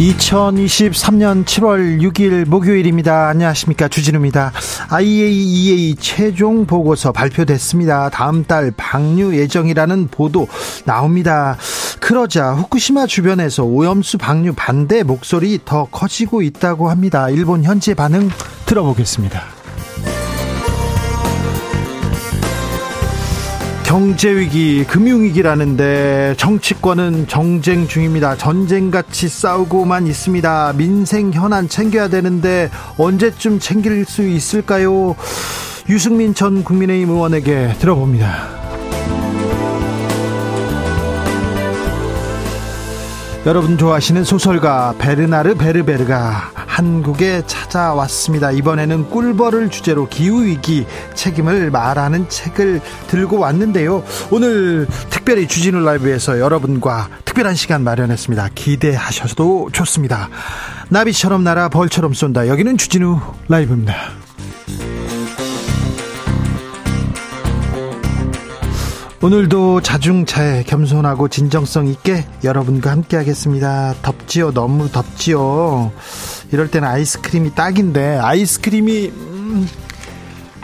2023년 7월 6일 목요일입니다. 안녕하십니까. 주진우입니다. IAEA 최종 보고서 발표됐습니다. 다음 달 방류 예정이라는 보도 나옵니다. 그러자 후쿠시마 주변에서 오염수 방류 반대 목소리 더 커지고 있다고 합니다. 일본 현재 반응 들어보겠습니다. 경제위기, 금융위기라는데 정치권은 정쟁 중입니다. 전쟁같이 싸우고만 있습니다. 민생 현안 챙겨야 되는데 언제쯤 챙길 수 있을까요? 유승민 전 국민의힘 의원에게 들어봅니다. 여러분 좋아하시는 소설가 베르나르 베르베르가 한국에 찾아왔습니다. 이번에는 꿀벌을 주제로 기후위기 책임을 말하는 책을 들고 왔는데요. 오늘 특별히 주진우 라이브에서 여러분과 특별한 시간 마련했습니다. 기대하셔도 좋습니다. 나비처럼 날아 벌처럼 쏜다. 여기는 주진우 라이브입니다. 오늘도 자중차에 겸손하고 진정성 있게 여러분과 함께 하겠습니다. 덥지요. 너무 덥지요. 이럴 때는 아이스크림이 딱인데 아이스크림이 음,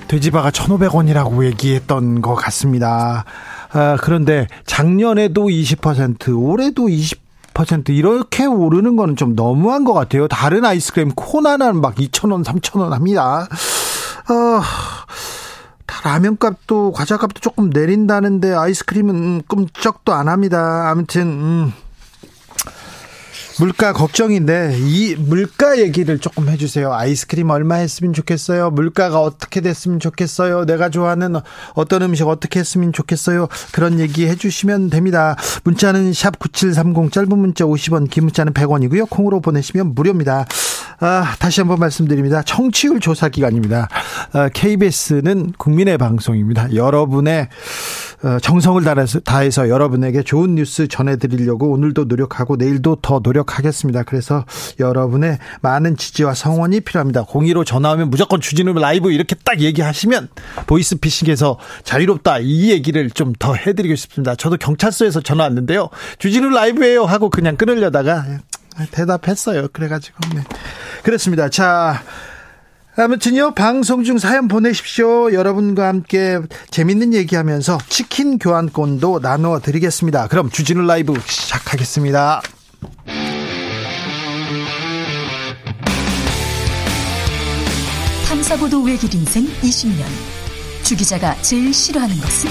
돼지바가 1,500원이라고 얘기했던 것 같습니다. 아, 그런데 작년에도 20% 올해도 20% 이렇게 오르는 거는 좀 너무한 것 같아요. 다른 아이스크림 코나는 막 2,000원, 3,000원 합니다. 어, 라면 값도 과자 값도 조금 내린다는데 아이스크림은 꿈쩍도 안 합니다. 아무튼 음. 물가 걱정인데 이 물가 얘기를 조금 해주세요. 아이스크림 얼마 했으면 좋겠어요. 물가가 어떻게 됐으면 좋겠어요. 내가 좋아하는 어떤 음식 어떻게 했으면 좋겠어요. 그런 얘기 해주시면 됩니다. 문자는 샵 #9730 짧은 문자 50원, 긴 문자는 100원이고요. 콩으로 보내시면 무료입니다. 아, 다시 한번 말씀드립니다. 청취율 조사 기간입니다. 아, KBS는 국민의 방송입니다. 여러분의 어, 정성을 다해서, 다해서 여러분에게 좋은 뉴스 전해드리려고 오늘도 노력하고 내일도 더 노력하겠습니다. 그래서 여러분의 많은 지지와 성원이 필요합니다. 공의로 전화하면 무조건 주진우 라이브 이렇게 딱 얘기하시면 보이스피싱에서 자유롭다 이 얘기를 좀 더 해드리고 싶습니다. 저도 경찰서에서 전화 왔는데요. 주진우 라이브예요 하고 그냥 끊으려다가 대답했어요. 그래가지고 네. 그렇습니다. 자. 아무튼요, 방송 중 사연 보내십시오. 여러분과 함께 재밌는 얘기하면서 치킨 교환권도 나눠 드리겠습니다. 그럼 주진우 라이브 시작하겠습니다. 탐사보도 외길 인생 20년. 주 기자가 제일 싫어하는 것은?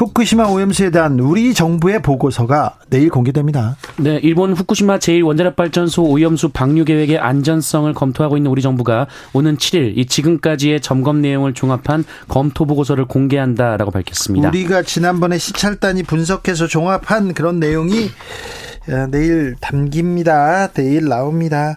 후쿠시마 오염수에 대한 우리 정부의 보고서가 내일 공개됩니다. 네, 일본 후쿠시마 제1원자력발전소 오염수 방류 계획의 안전성을 검토하고 있는 우리 정부가 오는 7일 이 지금까지의 점검 내용을 종합한 검토 보고서를 공개한다라고 밝혔습니다. 우리가 지난번에 시찰단이 분석해서 종합한 그런 내용이 어, 내일 담깁니다. 내일 나옵니다.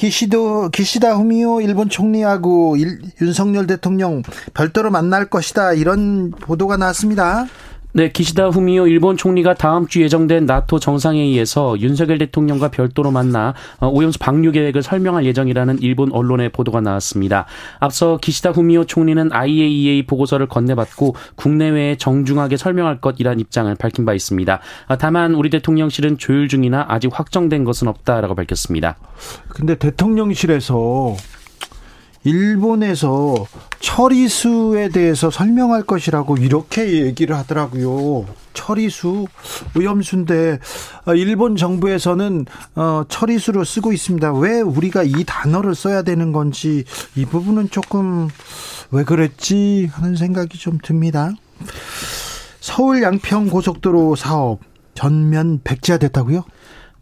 기시도 기시다 후미오 일본 총리하고 일, 윤석열 대통령 별도로 만날 것이다 이런 보도가 나왔습니다. 네, 기시다 후미오 일본 총리가 다음 주 예정된 나토 정상회의에서 윤석열 대통령과 별도로 만나 어, 오염수 방류 계획을 설명할 예정이라는 일본 언론의 보도가 나왔습니다. 앞서 기시다 후미오 총리는 IAEA 보고서를 건네받고 국내외에 정중하게 설명할 것이란 입장을 밝힌 바 있습니다. 아, 다만 우리 대통령실은 조율 중이나 아직 확정된 것은 없다라고 밝혔습니다. 근데 대통령실에서 일본에서 처리수에 대해서 설명할 것이라고 이렇게 얘기를 하더라고요. 처리수 오염수인데 어, 일본 정부에서는 어, 처리수로 쓰고 있습니다. 왜 우리가 이 단어를 써야 되는 건지 이 부분은 조금 왜 그랬지 하는 생각이 좀 듭니다. 서울 양평 고속도로 사업 전면 백지화됐다고요?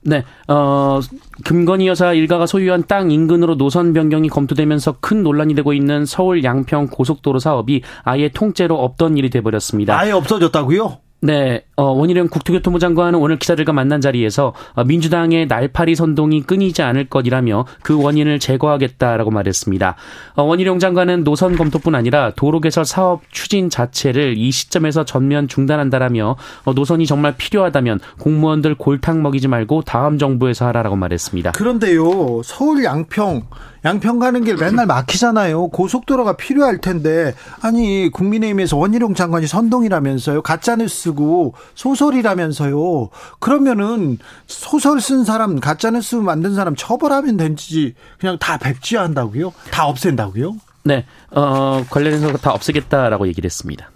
네, 어, 김건희 여사 일가가 소유한 땅 인근으로 노선 변경이 검토되면서 큰 논란이 되고 있는 서울 양평 고속도로 사업이 아예 통째로 없던 일이 돼버렸습니다. 아예 없어졌다고요? 네, 어, 원희룡 국토교통부 장관은 오늘 기자들과 만난 자리에서 어, 민주당의 날파리 선동이 끊이지 않을 것이라며 그 원인을 제거하겠다라고 말했습니다. 어, 원희룡 장관은 노선 검토뿐 아니라 도로 개설 사업 추진 자체를 이 시점에서 전면 중단한다라며 어, 노선이 정말 필요하다면 공무원들 골탕 먹이지 말고 다음 정부에서 하라라고 말했습니다. 그런데요, 서울 양평 양평 가는 길 맨날 막히잖아요. 고속도로가 필요할 텐데 아니 국민의힘에서 원희룡 장관이 선동이라면서요. 가짜뉴스고 소설이라면서요. 그러면은 소설 쓴 사람 가짜뉴스 만든 사람 처벌하면 되지 그냥 다 백지화한다고요? 다 없앤다고요? 네, 어, 관련해서 다 없애겠다라고 얘기를 했습니다.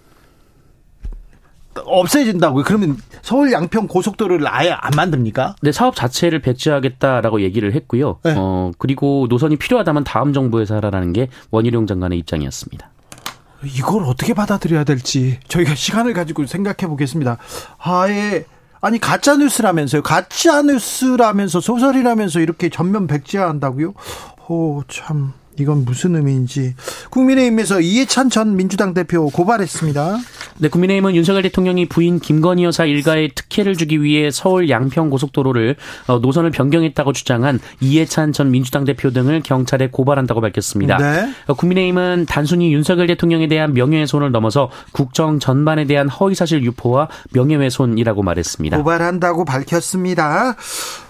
없애진다고요? 그러면 서울 양평 고속도로를 아예 안 만듭니까? 네, 사업 자체를 배치하겠다라고 얘기를 했고요. 네. 어, 그리고 노선이 필요하다면 다음 정부에서 하라라는 게 원희룡 장관의 입장이었습니다. 이걸 어떻게 받아들여야 될지 저희가 시간을 가지고 생각해 보겠습니다. 아예 아니 가짜 뉴스라면서요. 가짜 뉴스라면서 소설이라면서 이렇게 전면 백지화한다고요? 오 참. 이건 무슨 의미인지 국민의힘에서 이해찬 전 민주당 대표 고발했습니다. 네, 국민의힘은 윤석열 대통령이 부인 김건희 여사 일가에 특혜를 주기 위해 서울 양평 고속도로를 어, 노선을 변경했다고 주장한 이해찬 전 민주당 대표 등을 경찰에 고발한다고 밝혔습니다. 네. 어, 국민의힘은 단순히 윤석열 대통령에 대한 명예훼손을 넘어서 국정 전반에 대한 허위사실 유포와 명예훼손이라고 말했습니다. 고발한다고 밝혔습니다.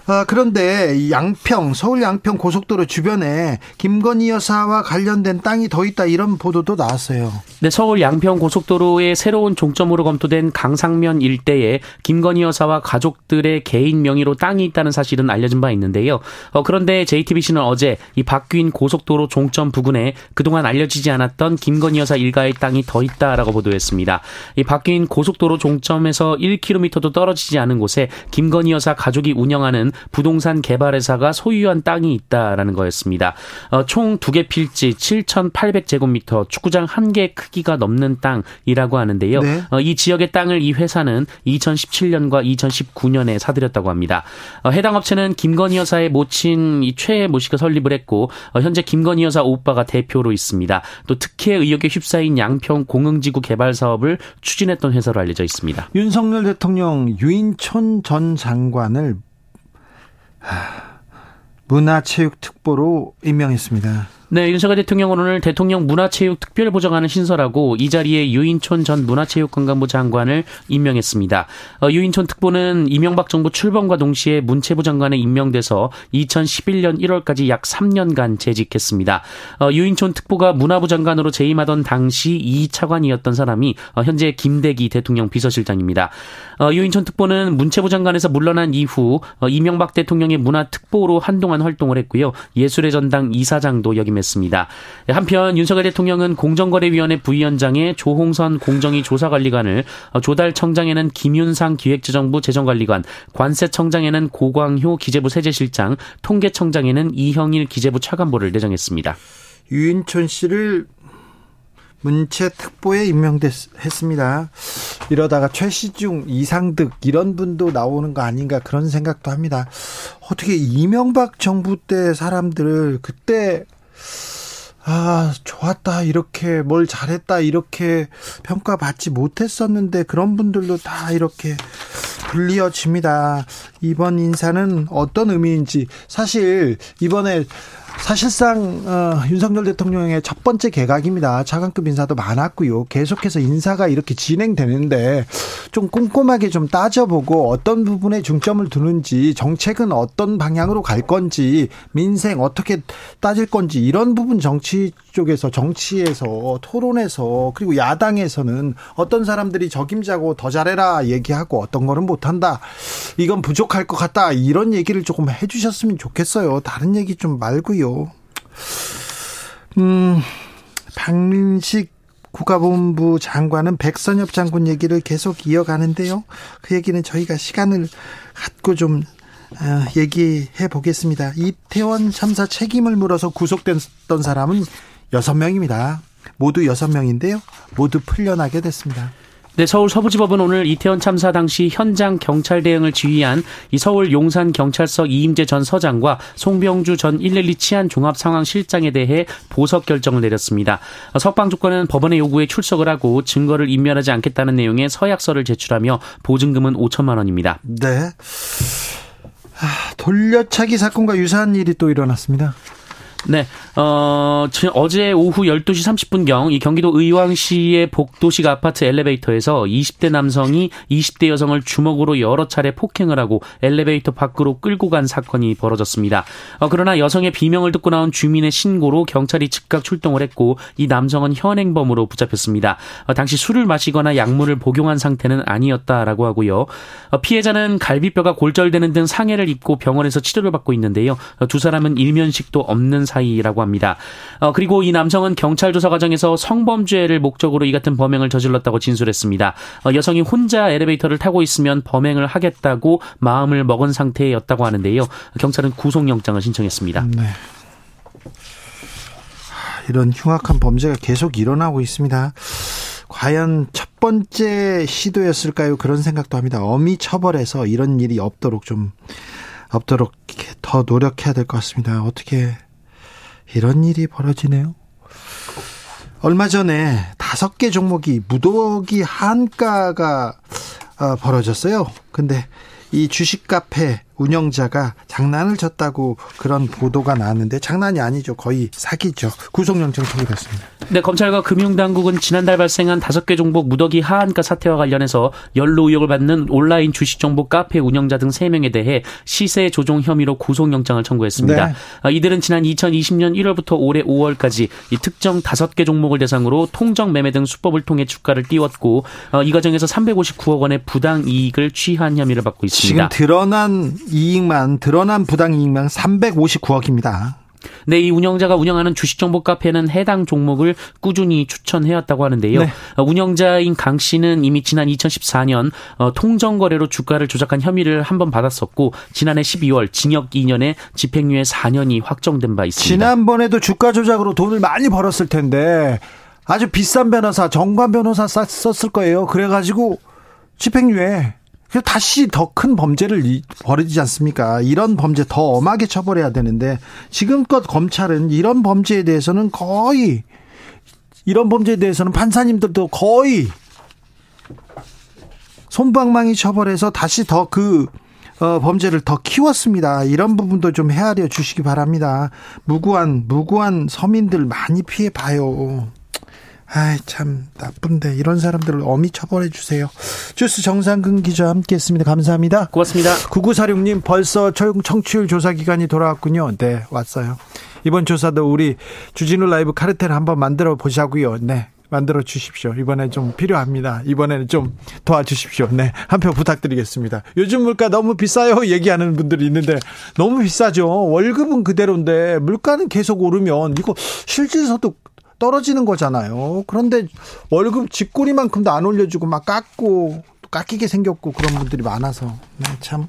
아, 그런데 양평 서울 양평 고속도로 주변에 김건희 여사와 관련된 땅이 더 있다 이런 보도도 나왔어요. 네, 서울 양평 고속도로의 새로운 종점으로 검토된 강상면 일대에 김건희 여사와 가족들의 개인 명의로 땅이 있다는 사실은 알려진 바 있는데요. 어, 그런데 JTBC는 어제 이 바뀐 고속도로 종점 부근에 그동안 알려지지 않았던 김건희 여사 일가의 땅이 더 있다라고 보도했습니다. 이 바뀐 고속도로 종점에서 1km도 떨어지지 않은 곳에 김건희 여사 가족이 운영하는 부동산 개발회사가 소유한 땅이 있다라는 거였습니다. 어, 총두 개 필지 7,800제곱미터 축구장 한 개 크기가 넘는 땅이라고 하는데요. 네. 어, 이 지역의 땅을 이 회사는 2017년과 2019년에 사들였다고 합니다. 어, 해당 업체는 김건희 여사의 모친 최모 씨가 설립을 했고 어, 현재 김건희 여사 오빠가 대표로 있습니다. 또 특혜 의혹에 휩싸인 양평 공흥지구 개발 사업을 추진했던 회사로 알려져 있습니다. 윤석열 대통령 유인촌 전 장관을 문화체육특 보로 임명했습니다. 네, 윤석열 대통령은 오늘 대통령 문화체육 특별보좌관을 신설하고 이 자리에 유인촌 전 문화체육관광부 장관을 임명했습니다. 어, 유인촌 특보는 이명박 정부 출범과 동시에 문체부 장관에 임명돼서 2011년 1월까지 약 3년간 재직했습니다. 어, 유인촌 특보가 문화부 장관으로 재임하던 당시 이 차관이었던 사람이 어, 현재 김대기 대통령 비서실장입니다. 어, 유인촌 특보는 문체부 장관에서 물러난 이후 어, 이명박 대통령의 문화특보로 한동안 활동을 했고요. 예술의 전당 이사장도 역임했습니다. 했습니다. 한편 윤석열 대통령은 공정거래위원회 부위원장에 조홍선 공정위 조사관리관을 어, 조달 청장에는 김윤상 기획재정부 재정관리관, 관세청장에는 고광효 기재부 세제실장, 통계청장에는 이형일 기재부 차관보를 내정했습니다. 유인촌 씨를 문체 특보에 임명했습니다. 이러다가 최시중, 이상득 이런 분도 나오는 거 아닌가 그런 생각도 합니다. 어떻게 이명박 정부 때 사람들을 그때 아, 좋았다, 이렇게, 뭘 잘했다, 이렇게 평가받지 못했었는데, 그런 분들도 다 이렇게 불리어집니다. 이번 인사는 어떤 의미인지, 사실, 이번에 사실상 어, 윤석열 대통령의 첫 번째 개각입니다. 차관급 인사도 많았고요. 계속해서 인사가 이렇게 진행되는데 좀 꼼꼼하게 좀 따져보고 어떤 부분에 중점을 두는지 정책은 어떤 방향으로 갈 건지 민생 어떻게 따질 건지 이런 부분 정치 쪽에서 정치에서 토론에서 그리고 야당에서는 어떤 사람들이 적임자고 더 잘해라 얘기하고 어떤 거는 못한다. 이건 부족할 것 같다. 이런 얘기를 조금 해주셨으면 좋겠어요. 다른 얘기 좀 말고요. 음, 박민식 국가본부 장관은 백선엽 장군 얘기를 계속 이어가는데요. 그 얘기는 저희가 시간을 갖고 좀 어, 얘기해 보겠습니다. 이태원 참사 책임을 물어서 구속됐던 사람은 여섯 명입니다. 모두 여섯 명인데요. 모두 풀려나게 됐습니다. 네, 서울 서부지법은 오늘 이태원 참사 당시 현장 경찰 대응을 지휘한 이 서울 용산 경찰서 이임재 전 서장과 송병주 전 112 치안 종합 상황 실장에 대해 보석 결정을 내렸습니다. 석방 조건은 법원의 요구에 출석을 하고 증거를 인멸하지 않겠다는 내용의 서약서를 제출하며 보증금은 5천만 원입니다. 네. 돌려차기 사건과 유사한 일이 또 일어났습니다. 네, 어, 어제 오후 12시 30분경 이 경기도 의왕시의 복도식 아파트 엘리베이터에서 20대 남성이 20대 여성을 주먹으로 여러 차례 폭행을 하고 엘리베이터 밖으로 끌고 간 사건이 벌어졌습니다. 어, 그러나 여성의 비명을 듣고 나온 주민의 신고로 경찰이 즉각 출동을 했고 이 남성은 현행범으로 붙잡혔습니다. 어, 당시 술을 마시거나 약물을 복용한 상태는 아니었다라고 하고요. 어, 피해자는 갈비뼈가 골절되는 등 상해를 입고 병원에서 치료를 받고 있는데요. 어, 두 사람은 일면식도 없는 사이라고 합니다. 어, 그리고 이 남성은 경찰 조사 과정에서 성범죄를 목적으로 이 같은 범행을 저질렀다고 진술했습니다. 어, 여성이 혼자 엘리베이터를 타고 있으면 범행을 하겠다고 마음을 먹은 상태였다고 하는데요. 경찰은 구속영장을 신청했습니다. 네. 이런 흉악한 범죄가 계속 일어나고 있습니다. 과연 첫 번째 시도였을까요? 그런 생각도 합니다. 어미 처벌해서 이런 일이 없도록 좀 없도록 더 노력해야 될 것 같습니다. 어떻게 이런 일이 벌어지네요. 얼마 전에 다섯 개 종목이 무더기 한가가 어, 벌어졌어요. 근데 이 주식 카페 운영자가 장난을 쳤다고 그런 보도가 나왔는데 장난이 아니죠. 거의 사기죠. 구속영장 청구됐습니다. 네, 검찰과 금융당국은 지난달 발생한 다섯 개 종목 무더기 하한가 사태와 관련해서 연루 의혹을 받는 온라인 주식 정보 카페 운영자 등 3명에 대해 시세 조종 혐의로 구속영장을 청구했습니다. 네. 아, 이들은 지난 2020년 1월부터 올해 5월까지 이 특정 다섯 개 종목을 대상으로 통정 매매 등 수법을 통해 주가를 띄웠고 어, 이 과정에서 359억 원의 부당 이익을 취한 혐의를 받고 있습니다. 지금 드러난 이익만 드러난 부당 이익만 359억입니다. 네, 이 운영자가 운영하는 주식 정보 카페는 해당 종목을 꾸준히 추천해왔다고 하는데요. 네. 어, 운영자인 강 씨는 이미 지난 2014년 어, 통정 거래로 주가를 조작한 혐의를 한 번 받았었고 지난해 12월 징역 2년에 집행유예 4년이 확정된 바 있습니다. 지난번에도 주가 조작으로 돈을 많이 벌었을 텐데 아주 비싼 변호사 정관 변호사 썼을 거예요. 그래가지고 집행유예 다시 더 큰 범죄를 벌이지 않습니까? 이런 범죄 더 엄하게 처벌해야 되는데 지금껏 검찰은 이런 범죄에 대해서는 거의 이런 범죄에 대해서는 판사님들도 거의 손방망이 처벌해서 다시 더그 어, 범죄를 더 키웠습니다. 이런 부분도 좀 헤아려 주시기 바랍니다. 무고한 무고한 서민들 많이 피해 봐요. 아이 참 나쁜데 이런 사람들을 어미 처벌해 주세요. 주스 정상근 기자 함께했습니다. 감사합니다. 고맙습니다. 9946님 벌써 청취율 조사 기간이 돌아왔군요. 네 왔어요. 이번 조사도 우리 주진우 라이브 카르텔 한번 만들어 보자고요. 네. 만들어 주십시오. 이번에 좀 필요합니다. 이번에는 좀 도와주십시오. 네. 한 표 부탁드리겠습니다. 요즘 물가 너무 비싸요. 얘기하는 분들이 있는데 너무 비싸죠. 월급은 그대로인데 물가는 계속 오르면 이거 실질소득 떨어지는 거잖아요. 그런데 월급 쥐꼬리만큼도 안 올려주고 막 깎고 깎이게 생겼고 그런 분들이 많아서 네, 참.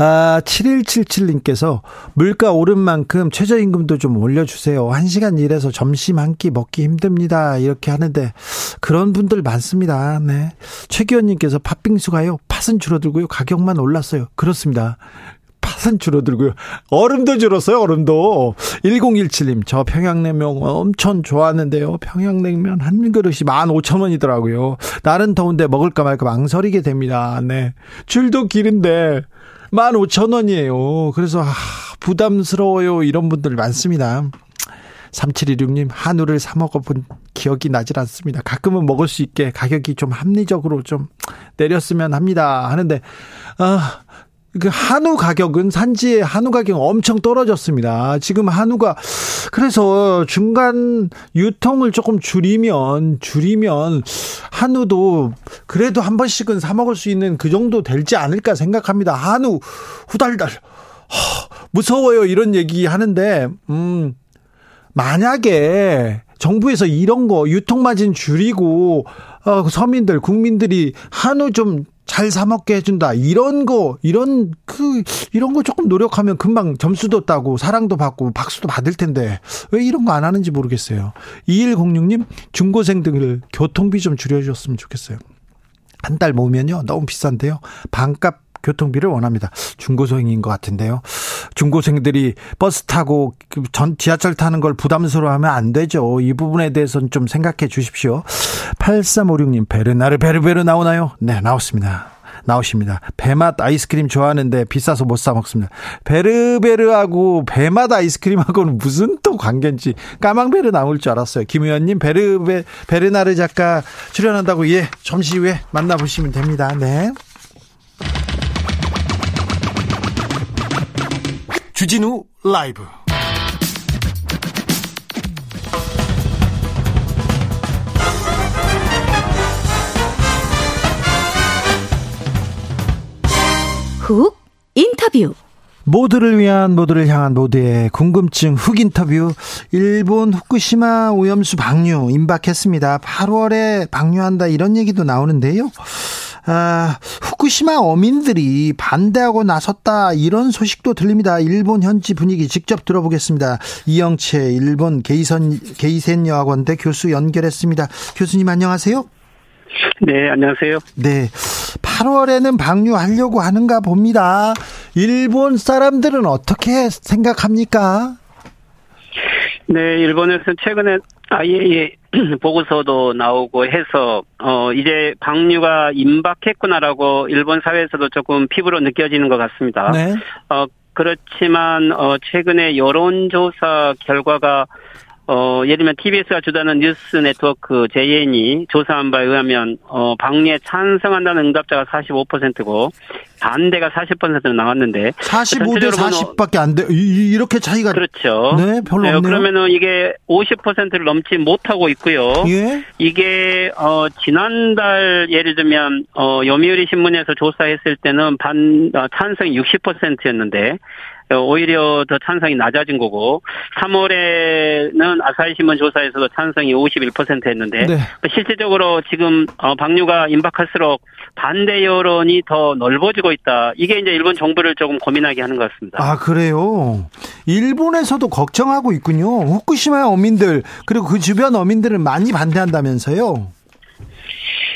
아, 7177님께서 물가 오른 만큼 최저임금도 좀 올려주세요. 1시간 일해서 점심 한 끼 먹기 힘듭니다. 이렇게 하는데 그런 분들 많습니다. 네. 최기원님께서 팥빙수가요. 팥은 줄어들고요. 가격만 올랐어요. 그렇습니다. 팥은 줄어들고요. 얼음도 줄었어요, 얼음도. 1017님, 저 평양냉면 엄청 좋아하는데요. 평양냉면 한 그릇이 15,000원이더라고요. 날은 더운데 먹을까 말까 망설이게 됩니다. 네. 줄도 길은데 15,000원이에요. 그래서, 아, 부담스러워요. 이런 분들 많습니다. 3716님, 한우를 사 먹어본 기억이 나질 않습니다. 가끔은 먹을 수 있게 가격이 좀 합리적으로 좀 내렸으면 합니다. 하는데, 아, 그 한우 가격은 산지의 한우 가격은 엄청 떨어졌습니다. 지금 한우가 그래서 중간 유통을 조금 줄이면 줄이면 한우도 그래도 한 번씩은 사 먹을 수 있는 그 정도 될지 않을까 생각합니다. 한우 후달달 허, 무서워요 이런 얘기 하는데 음 만약에 정부에서 이런 거 유통 마진 줄이고 어, 서민들 국민들이 한우 좀 잘 사먹게 해준다. 이런 거 이런 그 이런 거 조금 노력하면 금방 점수도 따고 사랑도 받고 박수도 받을 텐데 왜 이런 거 안 하는지 모르겠어요. 2106님 중고생들 교통비 좀 줄여줬으면 좋겠어요. 한 달 모으면요. 너무 비싼데요. 반값 교통비를 원합니다. 중고생인 것 같은데요. 중고생들이 버스 타고 그전 지하철 타는 걸 부담스러워하면 안 되죠. 이 부분에 대해서는 좀 생각해 주십시오. 8356님 베르나르 베르베르 나오나요? 네, 나왔습니다. 나오십니다. 배맛 아이스크림 좋아하는데 비싸서 못 사 먹습니다. 베르베르하고 배맛 아이스크림하고는 무슨 또 관계인지 까망베르 나올 줄 알았어요. 김 의원님 베르베 베르나르 작가 출연한다고 예 점심 후에 만나보시면 됩니다. 네. 주진우 라이브. 훅 인터뷰 모두를 위한 모두를 향한 모두의 궁금증 훅 인터뷰 일본 후쿠시마 오염수 방류 임박했습니다. 8월에 방류한다 이런 얘기도 나오는데요. 아, 후쿠시마 어민들이 반대하고 나섰다 이런 소식도 들립니다. 일본 현지 분위기 직접 들어보겠습니다. 이영채 일본 게이선 게이센 여학원대 교수 연결했습니다. 교수님 안녕하세요. 네, 안녕하세요. 네. 8월에는 방류하려고 하는가 봅니다. 일본 사람들은 어떻게 생각합니까? 네, 일본에서 최근에 IAEA 보고서도 나오고 해서 어 이제 방류가 임박했구나라고 일본 사회에서도 조금 피부로 느껴지는 것 같습니다. 네. 어 그렇지만 어 최근에 여론조사 결과가 어, 예를 들면 TBS가 주도하는 뉴스 네트워크 JN이 조사한 바에 의하면, 어, 방류에 찬성한다는 응답자가 45%고, 반대가 40%로 나왔는데. 45 대 40밖에 안 돼. 이렇게 차이가. 그렇죠. 네, 별로 네, 없네요. 그러면은 이게 50%를 넘지 못하고 있고요. 예. 이게, 어, 지난달 예를 들면, 어, 요미우리 신문에서 조사했을 때는 반, 어, 찬성이 60%였는데, 오히려 더 찬성이 낮아진 거고 3월에는 아사히 신문 조사에서도 찬성이 51% 했는데 네. 실질적으로 지금 어, 방류가 임박할수록 반대 여론이 더 넓어지고 있다. 이게 이제 일본 정부를 조금 고민하게 하는 것 같습니다. 아 그래요? 일본에서도 걱정하고 있군요. 후쿠시마 어민들 그리고 그 주변 어민들은 많이 반대한다면서요?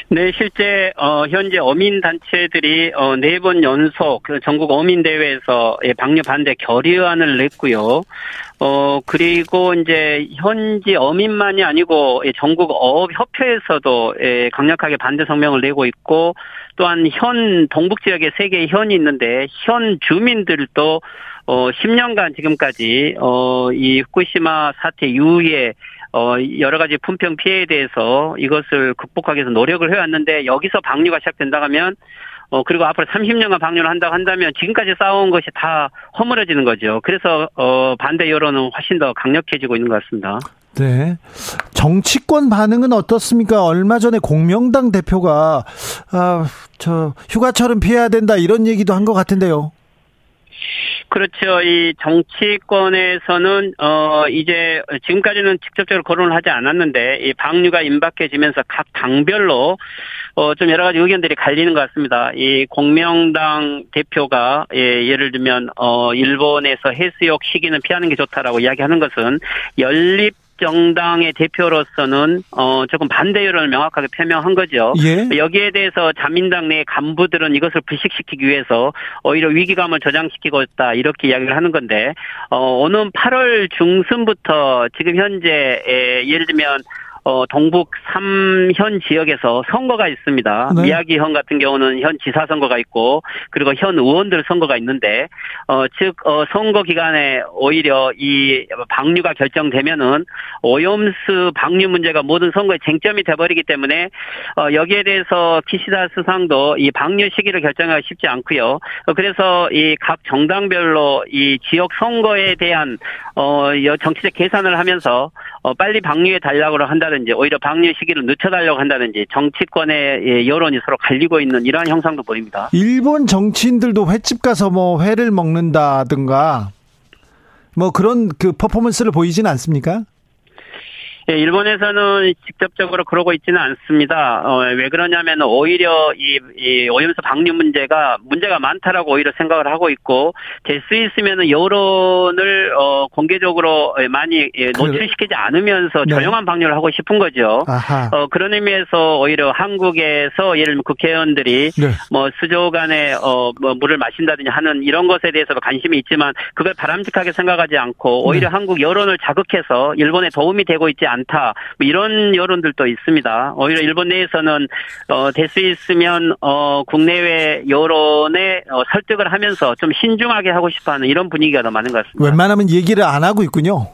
네, 실제 어 현재 어민 단체들이 어 네 번 연속 그 전국 어민 대회에서 예, 방류 반대 결의안을 냈고요. 어 그리고 이제 현지 어민만이 아니고 예, 전국 어업 협회에서도 예, 강력하게 반대 성명을 내고 있고 또한 현 동북 지역에 세 개의 현이 있는데 현 주민들도 어 10년간 지금까지 어이 후쿠시마 사태 이후에 어, 여러 가지 품평 피해에 대해서 이것을 극복하기 위해서 노력을 해왔는데 여기서 방류가 시작된다 하면 어, 그리고 앞으로 30년간 방류를 한다고 한다면 지금까지 쌓아온 것이 다 허물어지는 거죠. 그래서, 어, 반대 여론은 훨씬 더 강력해지고 있는 것 같습니다. 네. 정치권 반응은 어떻습니까? 얼마 전에 공명당 대표가, 아, 저, 휴가철은 피해야 된다 이런 얘기도 한 것 같은데요. 그렇죠. 이 정치권에서는 어 이제 지금까지는 직접적으로 거론을 하지 않았는데 이 방류가 임박해지면서 각 당별로 어 좀 여러 가지 의견들이 갈리는 것 같습니다. 이 공명당 대표가 예 예를 들면 어 일본에서 해수욕 시기는 피하는 게 좋다라고 이야기하는 것은 연립 정당의 대표로서는 어 조금 반대 여론을 명확하게 표명한 거죠. 예? 여기에 대해서 자민당 내 간부들은 이것을 불식시키기 위해서 오히려 위기감을 저장시키고 있다 이렇게 이야기를 하는 건데 어 오는 8월 중순부터 지금 현재 예를 들면 어, 동북 3현 지역에서 선거가 있습니다. 네. 미야기현 같은 경우는 현 지사 선거가 있고 그리고 현 의원들 선거가 있는데 어, 즉 어, 선거 기간에 오히려 이 방류가 결정되면은 오염수 방류 문제가 모든 선거의 쟁점이 돼버리기 때문에 어, 여기에 대해서 키시다 수상도 이 방류 시기를 결정하기 쉽지 않고요. 어, 그래서 이 각 정당별로 이 지역 선거에 대한 어, 정치적 계산을 하면서 어, 빨리 방류에 달라고 한다든지 오히려 방류 시기를 늦춰달라고 한다든지 정치권의 예, 여론이 서로 갈리고 있는 이러한 형상도 보입니다. 일본 정치인들도 횟집 가서 뭐 회를 먹는다든가 뭐 그런 그 퍼포먼스를 보이지는 않습니까? 예, 일본에서는 직접적으로 그러고 있지는 않습니다. 어, 왜 그러냐면 오히려 이, 이 오염수 방류 문제가 문제가 많다라고 오히려 생각을 하고 있고 될 수 있으면 여론을 어, 공개적으로 많이 예, 노출시키지 않으면서 네. 조용한 방류를 하고 싶은 거죠. 아하. 어, 그런 의미에서 오히려 한국에서 예를 들면 국회의원들이 네. 뭐 수조간에 어, 뭐 물을 마신다든지 하는 이런 것에 대해서 관심이 있지만 그걸 바람직하게 생각하지 않고 오히려 네. 한국 여론을 자극해서 일본에 도움이 되고 있지 않다. 뭐 이런 여론들도 있습니다. 오히려 일본 내에서는 어, 될 수 있으면 어, 국내외 여론에 어, 설득을 하면서 좀 신중하게 하고 싶어하는 이런 분위기가 더 많은 것 같습니다. 웬만하면 얘기를 안 하고 있군요.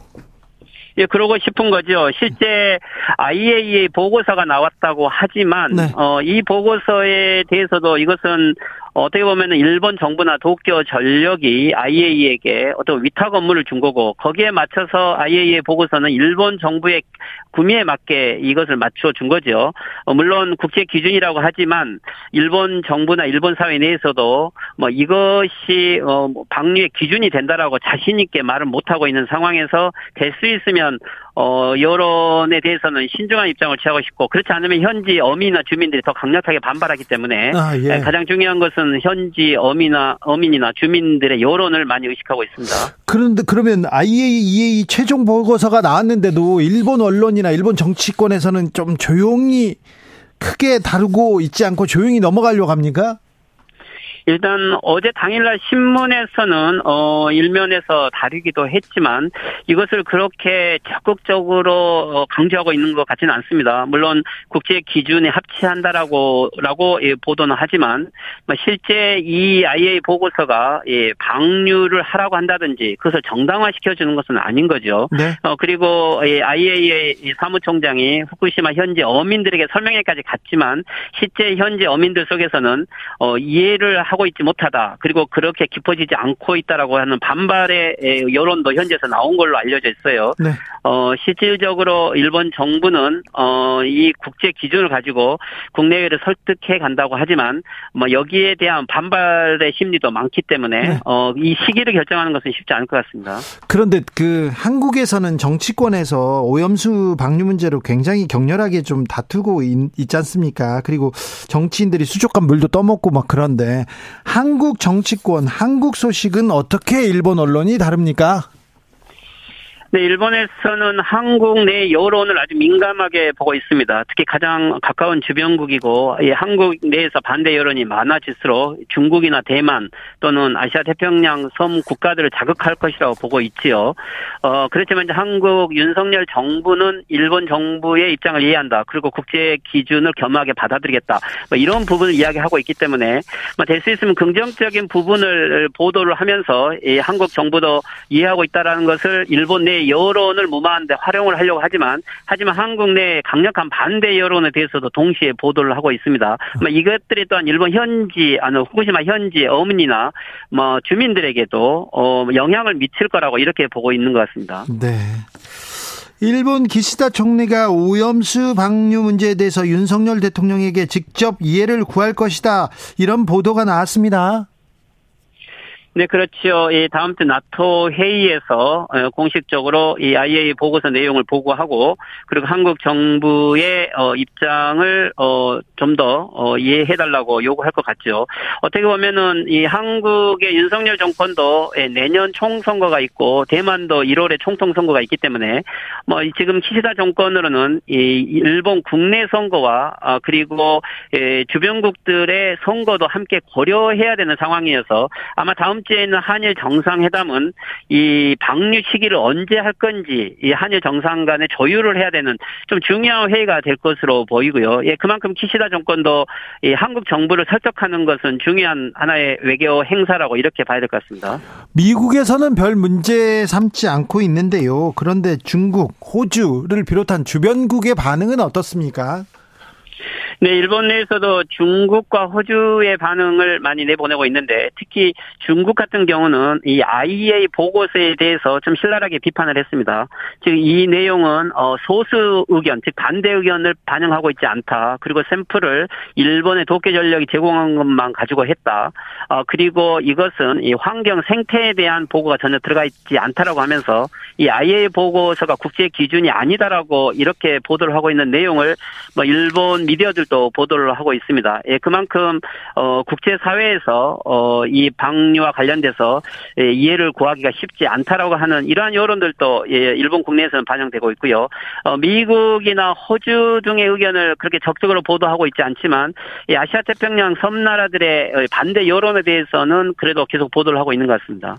예, 그러고 싶은 거죠. 실제 IAEA 보고서가 나왔다고 하지만 네. 어, 이 보고서에 대해서도 이것은 어떻게 보면 일본 정부나 도쿄 전력이 IAEA에게 어떤 위탁 업무를 준 거고 거기에 맞춰서 IAEA 보고서는 일본 정부의 구미에 맞게 이것을 맞춰 준 거죠. 어, 물론 국제 기준이라고 하지만 일본 정부나 일본 사회 내에서도 뭐 이것이 어뭐 방류의 기준이 된다라고 자신 있게 말을 못 하고 있는 상황에서 될 수 있으면 어, 여론에 대해서는 신중한 입장을 취하고 싶고 그렇지 않으면 현지 어민이나 주민들이 더 강력하게 반발하기 때문에 아, 예. 네, 가장 중요한 것은 현지 어민이나 어민이나 주민들의 여론을 많이 의식하고 있습니다. 그런데 그러면 IAEA 최종 보고서가 나왔는데도 일본 언론이나 일본 정치권에서는 좀 조용히 크게 다루고 있지 않고 조용히 넘어가려고 합니까? 일단 어제 당일날 신문에서는 어 일면에서 다루기도 했지만 이것을 그렇게 적극적으로 어, 강조하고 있는 것 같지는 않습니다. 물론 국제 기준에 합치한다라고 라고 예, 보도는 하지만 뭐 실제 이 IA 보고서가 예, 방류를 하라고 한다든지 그것을 정당화 시켜 주는 것은 아닌 거죠. 네. 어 그리고 예, IAEA 사무총장이 후쿠시마 현지 어민들에게 설명회까지 갔지만 실제 현지 어민들 속에서는 어 이해를 하고 하고 있지 못하다. 그리고 그렇게 깊어지지 않고 있다라고 하는 반발의 여론도 현재에서 나온 걸로 알려져 있어요. 네. 어, 실질적으로 일본 정부는 어, 이 국제 기준을 가지고 국내외를 설득해 간다고 하지만 뭐 여기에 대한 반발의 심리도 많기 때문에 네. 어, 이 시기를 결정하는 것은 쉽지 않을 것 같습니다. 그런데 그 한국에서는 정치권에서 오염수 방류 문제로 굉장히 격렬하게 좀 다투고 있, 지 않습니까? 그리고 정치인들이 수족관 물도 떠먹고 막 그런데 한국 정치권, 한국 소식은 어떻게 일본 언론이 다릅니까? 네, 일본에서는 한국 내 여론을 아주 민감하게 보고 있습니다. 특히 가장 가까운 주변국이고 이 한국 내에서 반대 여론이 많아질수록 중국이나 대만 또는 아시아 태평양 섬 국가들을 자극할 것이라고 보고 있지요. 어, 그렇지만 이제 한국 윤석열 정부는 일본 정부의 입장을 이해한다. 그리고 국제 기준을 겸하게 받아들이겠다. 뭐 이런 부분을 이야기하고 있기 때문에 뭐 될수 있으면 긍정적인 부분을 보도를 하면서 이 한국 정부도 이해하고 있다라는 것을 일본 내 여론을 무마하는데 활용을 하려고 하지만 하지만 한국 내 강력한 반대 여론에 대해서도 동시에 보도를 하고 있습니다. 뭐 이것들이 또한 일본 현지 아니 후쿠시마 현지 어머니나 뭐 주민들에게도 어 영향을 미칠 거라고 이렇게 보고 있는 것 같습니다. 네. 일본 기시다 총리가 오염수 방류 문제에 대해서 윤석열 대통령에게 직접 이해를 구할 것이다. 이런 보도가 나왔습니다. 네, 그렇죠. 이 다음 주 나토 회의에서 어, 공식적으로 이 IAEA 보고서 내용을 보고하고 그리고 한국 정부의 어, 입장을 어, 좀더 이해해달라고 요구할 것 같죠. 어떻게 보면은 이 한국의 윤석열 정권도 예, 내년 총선거가 있고 대만도 1월에 총통 선거가 있기 때문에 뭐 지금 키시다 정권으로는 이 일본 국내 선거와 아, 그리고 예, 주변국들의 선거도 함께 고려해야 되는 상황이어서 아마 다음 번째 있는 한일 정상회담은 이 방류 시기를 언제 할 건지 이 한일 정상 간에 조율을 해야 되는 좀 중요한 회의가 될 것으로 보이고요. 예, 그만큼 키시다 정권도 이 한국 정부를 설득하는 것은 중요한 하나의 외교 행사라고 이렇게 봐야 될 것 같습니다. 미국에서는 별 문제 삼지 않고 있는데요. 그런데 중국, 호주를 비롯한 주변국의 반응은 어떻습니까? 네, 일본 내에서도 중국과 호주의 반응을 많이 내보내고 있는데 특히 중국 같은 경우는 이 IEA 보고서에 대해서 좀 신랄하게 비판을 했습니다. 즉 이 내용은 어 소수 의견, 즉 반대 의견을 반영하고 있지 않다. 그리고 샘플을 일본의 도쿄 전력이 제공한 것만 가지고 했다. 어 그리고 이것은 이 환경 생태에 대한 보고가 전혀 들어가 있지 않다라고 하면서 이 IEA 보고서가 국제 기준이 아니다라고 이렇게 보도를 하고 있는 내용을 뭐 일본 미디어들 또 보도를 하고 있습니다. 예, 그만큼 어, 국제 사회에서 어, 이 방류와 관련돼서 예, 이해를 구하기가 쉽지 않다라고 하는 이러한 여론들도 예, 일본 국내에서는 반영되고 있고요. 어, 미국이나 호주 등의 의견을 그렇게 적극적으로 보도하고 있지 않지만 이 아시아 태평양 섬나라들의 반대 여론에 대해서는 그래도 계속 보도를 하고 있는 것 같습니다.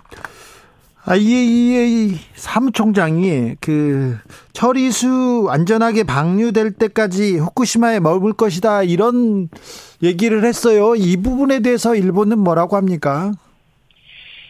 IAEA 사무총장이 그 처리수 안전하게 방류될 때까지 후쿠시마에 머물 것이다 이런 얘기를 했어요. 이 부분에 대해서 일본은 뭐라고 합니까?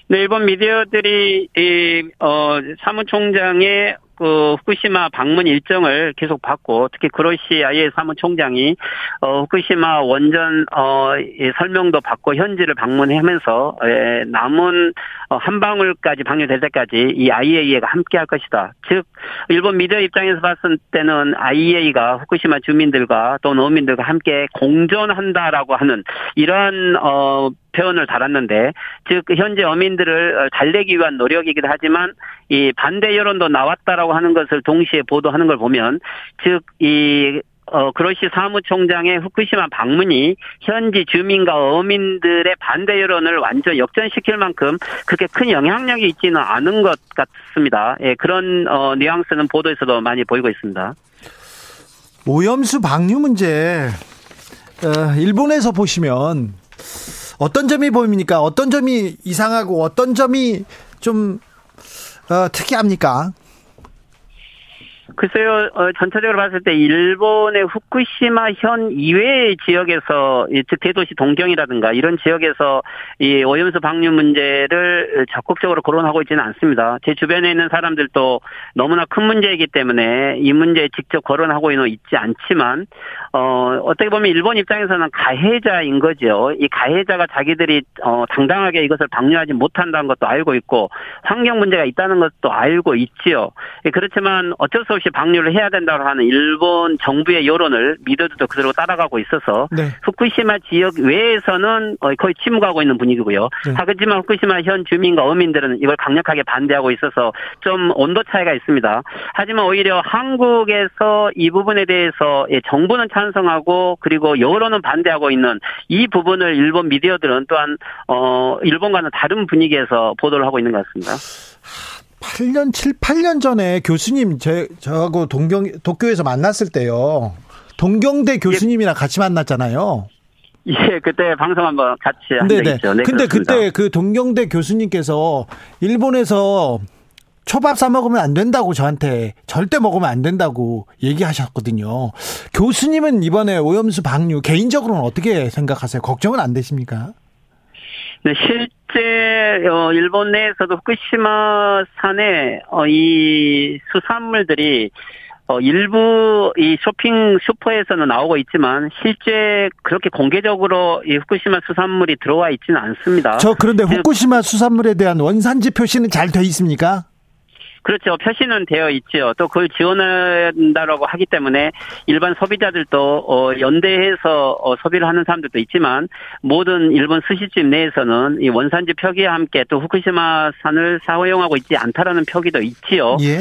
네, 일본 미디어들이 이 어, 사무총장의 그 후쿠시마 방문 일정을 계속 받고 특히 그로시 아예 사무총장이 어 후쿠시마 원전 어 설명도 받고 현지를 방문하면서 에, 남은 어, 한 방울까지 방류될 때까지 이 IAEA가 함께 할 것이다. 즉 일본 미디어 입장에서 봤을 때는 IAEA가 후쿠시마 주민들과 또 농민들과 함께 공존한다라고 하는 이러한 어 표현을 달았는데 즉 현재 어민들을 달래기 위한 노력이기도 하지만 이 반대 여론도 나왔다라고 하는 것을 동시에 보도하는 걸 보면 즉이 어, 그로시 사무총장의 후쿠시마 방문이 현지 주민과 어민들의 반대 여론을 완전 역전시킬 만큼 그렇게 큰 영향력이 있지는 않은 것 같습니다. 예, 그런 어, 뉘앙스는 보도에서도 많이 보이고 있습니다. 오염수 방류 문제, 어, 일본에서 보시면 어떤 점이 보입니까? 어떤 점이 이상하고 어떤 점이 좀 어, 특이합니까? 글쎄요, 어, 전체적으로 봤을 때 일본의 후쿠시마 현 이외의 지역에서 즉 대도시 동경이라든가 이런 지역에서 이 오염수 방류 문제를 적극적으로 거론하고 있지는 않습니다. 제 주변에 있는 사람들도 너무나 큰 문제이기 때문에 이 문제에 직접 거론하고는 있지 않지만 어 어떻게 보면 일본 입장에서는 가해자인 거죠. 이 가해자가 자기들이 어 당당하게 이것을 방류하지 못한다는 것도 알고 있고 환경 문제가 있다는 것도 알고 있지요. 예, 그렇지만 어쩔 수 없이 없이 방류를 해야 된다고 하는 일본 정부의 여론을 미더들도 그대로 따라가고 있어서 네. 후쿠시마 지역 외에서는 거의 침묵하고 있는 분위기고요. 네. 하지만 후쿠시마 현 주민과 어민들은 이걸 강력하게 반대하고 있어서 좀 온도 차이가 있습니다. 하지만 오히려 한국에서 이 부분에 대해서 예, 정부는 찬성하고 그리고 여론은 반대하고 있는 이 부분을 일본 미디어들은 또한 어 일본과는 다른 분위기에서 보도를 하고 있는 것 같습니다. 8년, 7, 8년 전에 교수님, 제, 저하고 동경, 도쿄에서 만났을 때요. 동경대 교수님이랑 같이 만났잖아요. 예, 그때 방송 한번 같이 한적 있죠. 네, 근데 그렇습니다. 그때 그 동경대 교수님께서 일본에서 초밥 사 먹으면 안 된다고 저한테 절대 먹으면 안 된다고 얘기하셨거든요. 교수님은 이번에 오염수 방류 개인적으로는 어떻게 생각하세요? 걱정은 안 되십니까? 네, 실제 어, 일본 내에서도 후쿠시마 산에 어, 이 수산물들이 어, 일부 이 쇼핑 슈퍼에서는 나오고 있지만 실제 그렇게 공개적으로 이 후쿠시마 수산물이 들어와 있지는 않습니다. 저 그런데 후쿠시마 수산물에 대한 원산지 표시는 잘 돼 있습니까? 그렇죠. 표시는 되어 있죠. 또 그걸 지원한다라고 하기 때문에 일반 소비자들도 어 연대해서 어 소비를 하는 사람들도 있지만 모든 일본 스시집 내에서는 이 원산지 표기와 함께 또 후쿠시마 산을 사용하고 있지 않다라는 표기도 있지요. 예.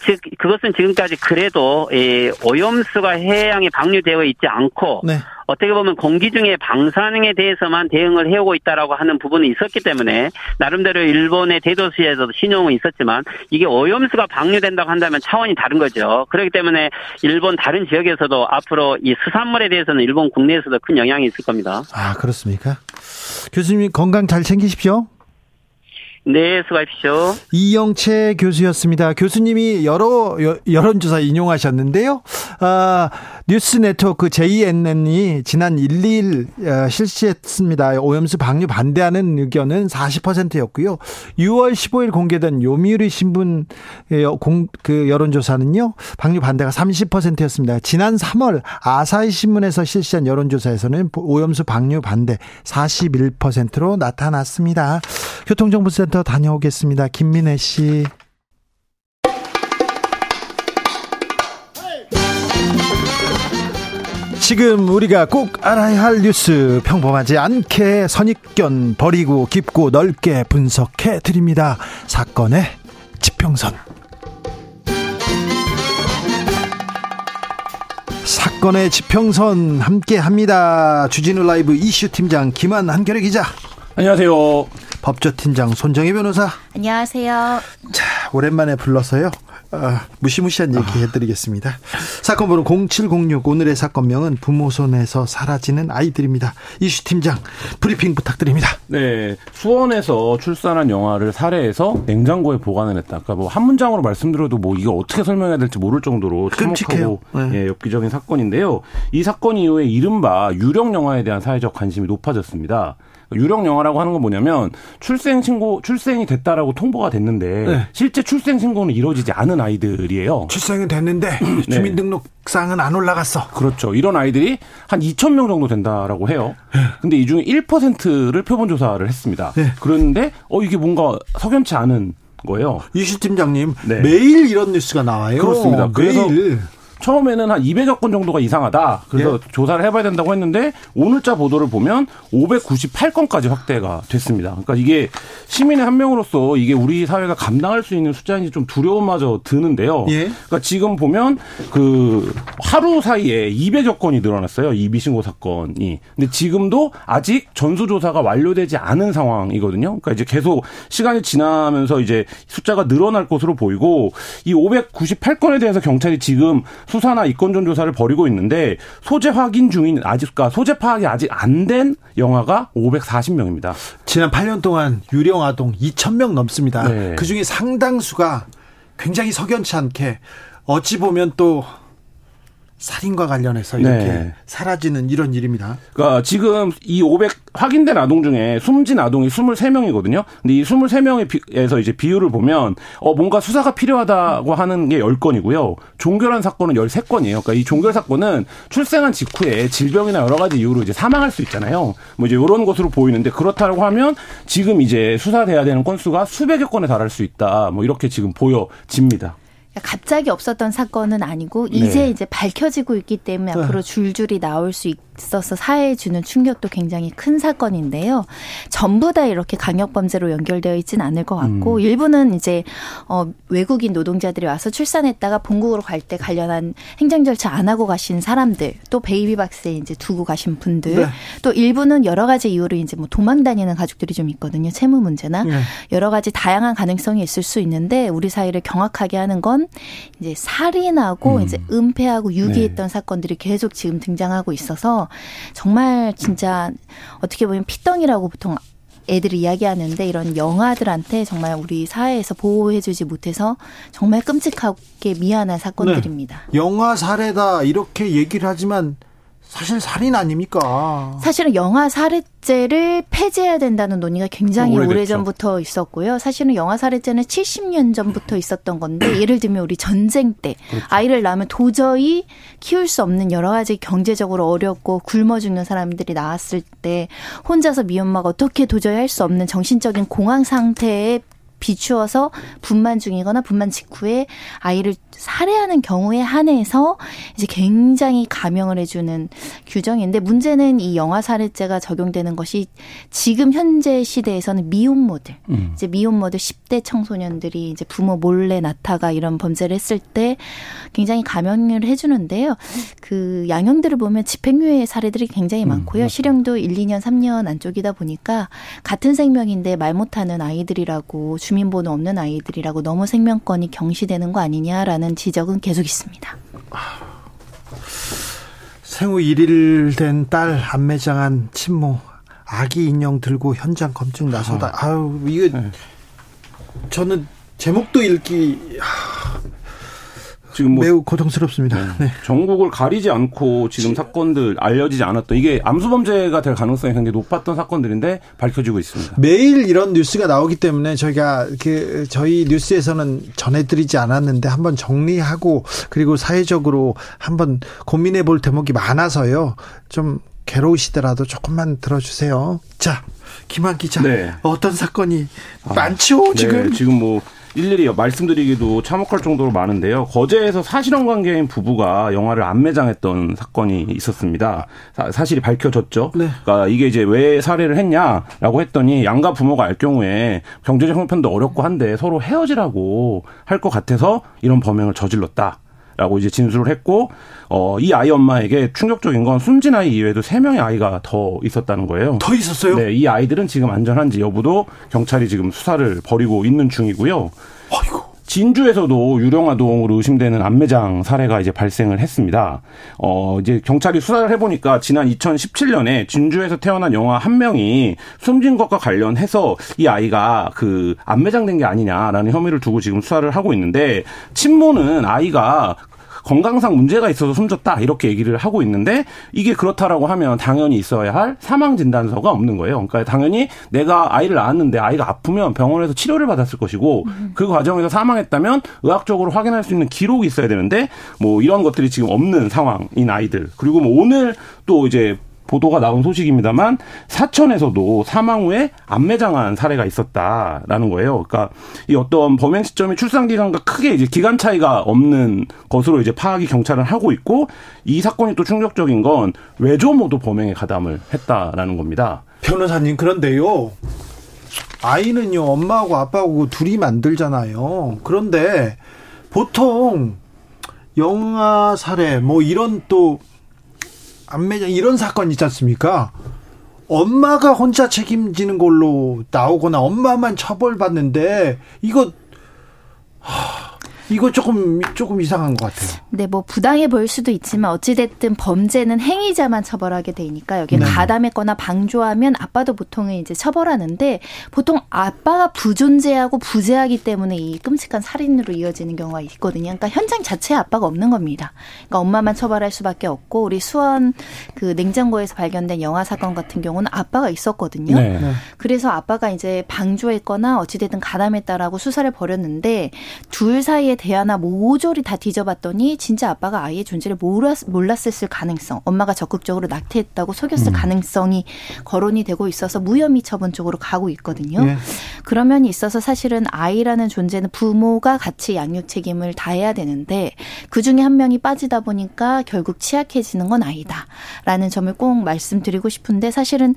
즉 그것은 지금까지 그래도 이 오염수가 해양에 방류되어 있지 않고 네. 어떻게 보면 공기 중에 방사능에 대해서만 대응을 해오고 있다라고 하는 부분이 있었기 때문에 나름대로 일본의 대도시에서도 신용은 있었지만 이게 오염수가 방류된다고 한다면 차원이 다른 거죠. 그렇기 때문에 일본 다른 지역에서도 앞으로 이 수산물에 대해서는 일본 국내에서도 큰 영향이 있을 겁니다. 아 그렇습니까? 교수님 건강 잘 챙기십시오. 네, 수고하십시오. 이영채 교수였습니다. 교수님이 여러 여, 론조사 인용하셨는데요. 아, 뉴스 네트워크 JNN이 지난 1일 어, 실시했습니다. 오염수 방류 반대하는 의견은 40%였고요. 6월 15일 공개된 요미우리 신분 공, 그 여론조사는요. 방류 반대가 30%였습니다. 지난 3월 아사히 신문에서 실시한 여론조사에서는 오염수 방류 반대 41%로 나타났습니다. 교통정보센터 다녀오겠습니다. 김민혜 씨. 지금 우리가 꼭 알아야 할 뉴스 평범하지 않게 선입견 버리고 깊고 넓게 분석해 드립니다. 사건의 지평선. 사건의 지평선 함께 합니다. 주진우 라이브 이슈 팀장 김한 한결의 기자. 안녕하세요. 법조팀장 손정혜 변호사. 안녕하세요. 자, 오랜만에 불러서요. 아, 무시무시한 얘기 해드리겠습니다. 사건 번호 0706 오늘의 사건명은 부모 손에서 사라지는 아이들입니다. 이슈 팀장 브리핑 부탁드립니다. 네, 수원에서 출산한 영아를 살해해서 냉장고에 보관을 했다. 그러니까 뭐 한 문장으로 말씀드려도 뭐 이거 어떻게 설명해야 될지 모를 정도로 참혹하고 네. 예, 엽기적인 사건인데요. 이 사건 이후에 이른바 유령 영화에 대한 사회적 관심이 높아졌습니다. 유령 영화라고 하는 건 뭐냐면 출생 신고 출생이 됐다라고 통보가 됐는데 네. 실제 출생 신고는 이루어지지 않은 아이들이에요. 출생은 됐는데 네. 주민등록상은 안 올라갔어. 그렇죠. 이런 아이들이 한 2천 명 정도 된다라고 해요. 네. 근데 이 중에 1%를 표본 조사를 했습니다. 네. 그런데 어 이게 뭔가 석연치 않은 거예요. 이시 팀장님 네. 매일 이런 뉴스가 나와요. 그렇습니다. 그래서 매일. 처음에는 한 200여 건 정도가 이상하다. 그래서 예. 조사를 해봐야 된다고 했는데 오늘자 보도를 보면 598건까지 확대가 됐습니다. 그러니까 이게 시민의 한 명으로서 이게 우리 사회가 감당할 수 있는 숫자인지 좀 두려움마저 드는데요. 예. 그러니까 지금 보면 그 하루 사이에 200여 건이 늘어났어요. 이 미신고 사건이. 근데 지금도 아직 전수조사가 완료되지 않은 상황이거든요. 그러니까 이제 계속 시간이 지나면서 이제 숫자가 늘어날 것으로 보이고 이 598건에 대해서 경찰이 지금 수사나 이권전 조사를 벌이고 있는데 소재 확인 중인 아직 그러니까 소재 파악이 아직 안 된 영화가 540명입니다. 지난 8년 동안 유령 아동 2,000명 넘습니다. 네. 그 중에 상당수가 굉장히 석연치 않게 어찌 보면 또 살인과 관련해서 이렇게 네. 사라지는 이런 일입니다. 그러니까 지금 이 500 확인된 아동 중에 숨진 아동이 23명이거든요. 근데 이 23명에서 이제 비율을 보면 어 뭔가 수사가 필요하다고 하는 게 10건이고요. 종결한 사건은 13건이에요. 그러니까 이 종결 사건은 출생한 직후에 질병이나 여러 가지 이유로 이제 사망할 수 있잖아요. 뭐 이제 이런 것으로 보이는데 그렇다고 하면 지금 이제 수사돼야 되는 건수가 수백여 건에 달할 수 있다. 뭐 이렇게 지금 보여집니다. 갑자기 없었던 사건은 아니고 이제 네. 이제 밝혀지고 있기 때문에 네. 앞으로 줄줄이 나올 수 있, 있어서 사회에 주는 충격도 굉장히 큰 사건인데요. 전부 다 이렇게 강력 범죄로 연결되어 있지는 않을 것 같고 음. 일부는 이제 어 외국인 노동자들이 와서 출산했다가 본국으로 갈 때 관련한 행정 절차 안 하고 가신 사람들, 또 베이비박스에 이제 두고 가신 분들, 네. 또 일부는 여러 가지 이유로 이제 뭐 도망 다니는 가족들이 좀 있거든요. 채무 문제나 네. 여러 가지 다양한 가능성이 있을 수 있는데 우리 사회를 경악하게 하는 건 이제 살인하고 음. 이제 은폐하고 유기했던 네. 사건들이 계속 지금 등장하고 있어서 정말 진짜 어떻게 보면 피덩이라고 보통 애들이 이야기하는데 이런 영아들한테 정말 우리 사회에서 보호해주지 못해서 정말 끔찍하게 미안한 사건들입니다. 네. 영아 사례다 이렇게 얘기를 하지만 사실 살인 아닙니까? 사실은 영아 살해죄를 폐지해야 된다는 논의가 굉장히 오래 전부터 있었고요. 사실은 영아 살해죄는 70년 전부터 있었던 건데 예를 들면 우리 전쟁 때 그렇죠. 아이를 낳으면 도저히 키울 수 없는 여러 가지 경제적으로 어렵고 굶어 죽는 사람들이 나왔을 때 혼자서 미혼마가 어떻게 도저히 할 수 없는 정신적인 공황 상태에 비추어서 분만 중이거나 분만 직후에 아이를 살해하는 경우에 한해서 이제 굉장히 감형을 해주는 규정인데 문제는 이 영아 살해죄가 적용되는 것이 지금 현재 시대에서는 미혼모들 음. 이제 미혼모들 10대 청소년들이 이제 부모 몰래 낳다가 이런 범죄를 했을 때 굉장히 감형을 해주는데요. 그 양형들을 보면 집행유예 사례들이 굉장히 음, 많고요. 음, 실형도 1, 2년, 3년 안쪽이다 보니까 같은 생명인데 말 못하는 아이들이라고 주민번호 없는 아이들이라고 너무 생명권이 경시되는 거 아니냐라는 지적은 계속 있습니다. 생후 1일 된 딸 안매장한 친모 아기 인형 들고 현장 검증 나서다. 아. 아유 이거 네. 저는 제목도 읽기 지금 뭐 매우 고통스럽습니다. 네. 네. 전국을 가리지 않고 지금 사건들 알려지지 않았던 이게 암수 범죄가 될 가능성이 굉장히 높았던 사건들인데 밝혀지고 있습니다. 매일 이런 뉴스가 나오기 때문에 저희가 그 저희 뉴스에서는 전해드리지 않았는데 한번 정리하고 그리고 사회적으로 한번 고민해 볼 대목이 많아서요. 좀 괴로우시더라도 조금만 들어주세요. 자, 김한 기자. 네. 어떤 사건이 아, 많죠, 지금? 네, 지금 뭐 일일이 말씀드리기도 참혹할 정도로 많은데요. 거제에서 사실혼 관계인 부부가 영화를 안매장했던 사건이 있었습니다. 사, 실이 밝혀졌죠. 네. 그러니까 이게 이제 왜 살해를 했냐라고 했더니 양가 부모가 알 경우에 경제적 형편도 어렵고 한데 서로 헤어지라고 할 것 같아서 이런 범행을 저질렀다. 라고 이제 진술을 했고 어 이 아이 엄마에게 충격적인 건 숨진 아이 이외에도 세 명의 아이가 더 있었다는 거예요. 더 있었어요? 네, 이 아이들은 지금 안전한지 여부도 경찰이 지금 수사를 벌이고 있는 중이고요. 아이고. 진주에서도 유령아동으로 의심되는 안매장 사례가 이제 발생을 했습니다. 어, 이제 경찰이 수사를 해보니까 지난 2017년에 진주에서 태어난 영아 한 명이 숨진 것과 관련해서 이 아이가 그 안매장된 게 아니냐라는 혐의를 두고 지금 수사를 하고 있는데 친모는 아이가 건강상 문제가 있어서 숨졌다 이렇게 얘기를 하고 있는데 이게 그렇다라고 하면 당연히 있어야 할 사망 진단서가 없는 거예요. 그러니까 당연히 내가 아이를 낳았는데 아이가 아프면 병원에서 치료를 받았을 것이고 그 과정에서 사망했다면 의학적으로 확인할 수 있는 기록이 있어야 되는데 뭐 이런 것들이 지금 없는 상황인 아이들 그리고 뭐 오늘 또 이제 보도가 나온 소식입니다만 사천에서도 사망 후에 안매장한 사례가 있었다라는 거예요. 그러니까 이 어떤 범행 시점이 출산 기간과 크게 이제 기간 차이가 없는 것으로 이제 파악이 경찰은 하고 있고 이 사건이 또 충격적인 건 외조모도 범행에 가담을 했다라는 겁니다. 변호사님 그런데요. 아이는요 엄마하고 아빠하고 둘이 만들잖아요. 그런데 보통 영아 살해 뭐 이런 또 안 매장 이런 사건 있지 않습니까? 엄마가 혼자 책임지는 걸로 나오거나 엄마만 처벌받는데 이거 하, 이거 조금 조금 이상한 것 같아요. 네, 뭐 부당해 보일 수도 있지만 어찌 됐든 범죄는 행위자만 처벌하게 되니까 여기 네. 가담했거나 방조하면 아빠도 보통은 이제 처벌하는데 보통 아빠가 부존재하고 부재하기 때문에 이 끔찍한 살인으로 이어지는 경우가 있거든요. 그러니까 현장 자체에 아빠가 없는 겁니다. 그러니까 엄마만 처벌할 수밖에 없고 우리 수원 그 냉장고에서 발견된 영화 사건 같은 경우는 아빠가 있었거든요. 네. 네. 그래서 아빠가 이제 방조했거나 어찌 됐든 가담했다라고 수사를 벌였는데 둘 사이에 대하나 모조리 다 뒤져봤더니 진짜 아빠가 아이의 존재를 몰랐, 몰랐을 가능성, 엄마가 적극적으로 낙태했다고 속였을 음. 가능성이 거론이 되고 있어서 무혐의 처분 쪽으로 가고 있거든요. 네. 그러면 있어서 사실은 아이라는 존재는 부모가 같이 양육 책임을 다해야 되는데 그 중에 한 명이 빠지다 보니까 결국 취약해지는 건 아이다라는 점을 꼭 말씀드리고 싶은데 사실은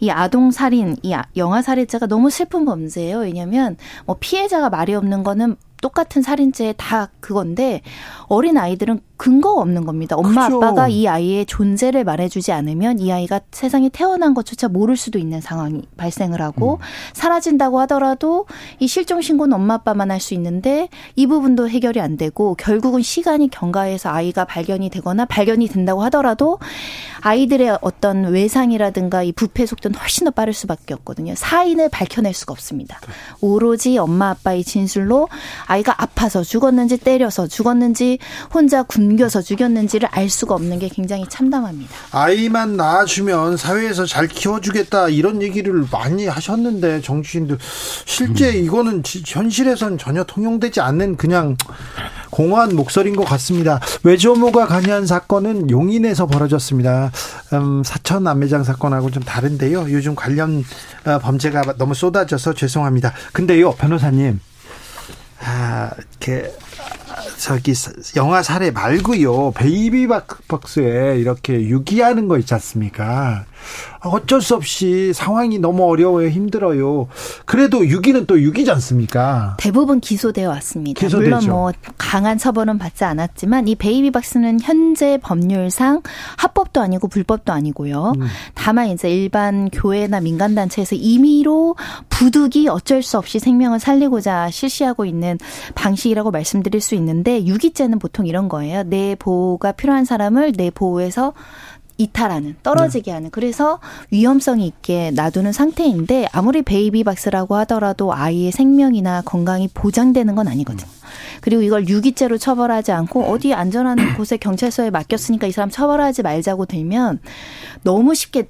이 아동 살인, 이 영아 살해자가 너무 슬픈 범죄예요. 왜냐하면 뭐 피해자가 말이 없는 거는 똑같은 살인죄 다 그건데 어린 아이들은 근거가 없는 겁니다. 엄마 그렇죠. 아빠가 이 아이의 존재를 말해주지 않으면 이 아이가 세상에 태어난 것조차 모를 수도 있는 상황이 발생을 하고 음. 사라진다고 하더라도 이 실종 신고는 엄마 아빠만 할 수 있는데 이 부분도 해결이 안 되고 결국은 시간이 경과해서 아이가 발견이 되거나 발견이 된다고 하더라도 아이들의 어떤 외상이라든가 이 부패 속도는 훨씬 더 빠를 수밖에 없거든요. 사인을 밝혀낼 수가 없습니다. 오로지 엄마 아빠의 진술로 아이가 아파서 죽었는지 때려서 죽었는지 혼자 굶 겨서 죽였는지를 알 수가 없는 게 굉장히 참담합니다. 아이만 낳아주면 사회에서 잘 키워주겠다 이런 얘기를 많이 하셨는데 정치인들 실제 음. 이거는 현실에선 전혀 통용되지 않는 그냥 공허한 목소리인 것 같습니다. 외조모가 관여한 사건은 용인에서 벌어졌습니다. 음, 사천 남매장 사건하고 좀 다른데요. 요즘 관련 어, 범죄가 너무 쏟아져서 죄송합니다. 근데요, 변호사님. 아, 이렇게 저기 영아 살해 말고요. 베이비 박스에 이렇게 유기하는 거 있지 않습니까? 어쩔 수 없이 상황이 너무 어려워요. 힘들어요. 그래도 유기는 또 유기지 않습니까? 대부분 기소되어 왔습니다. 기소되죠. 물론 뭐 강한 처벌은 받지 않았지만 이 베이비 박스는 현재 법률상 합법도 아니고 불법도 아니고요. 음. 다만 이제 일반 교회나 민간 단체에서 임의로 부득이 어쩔 수 없이 생명을 살리고자 실시하고 있는 방식이라고 말씀드릴 수 있는 데 유기죄는 보통 이런 거예요. 내 보호가 필요한 사람을 내 보호해서 이탈하는 떨어지게 네. 하는 그래서 위험성이 있게 놔두는 상태인데 아무리 베이비박스라고 하더라도 아이의 생명이나 건강이 보장되는 건 아니거든요. 그리고 이걸 유기죄로 처벌하지 않고 어디 안전한 곳에 경찰서에 맡겼으니까 이 사람 처벌하지 말자고 들면 너무 쉽게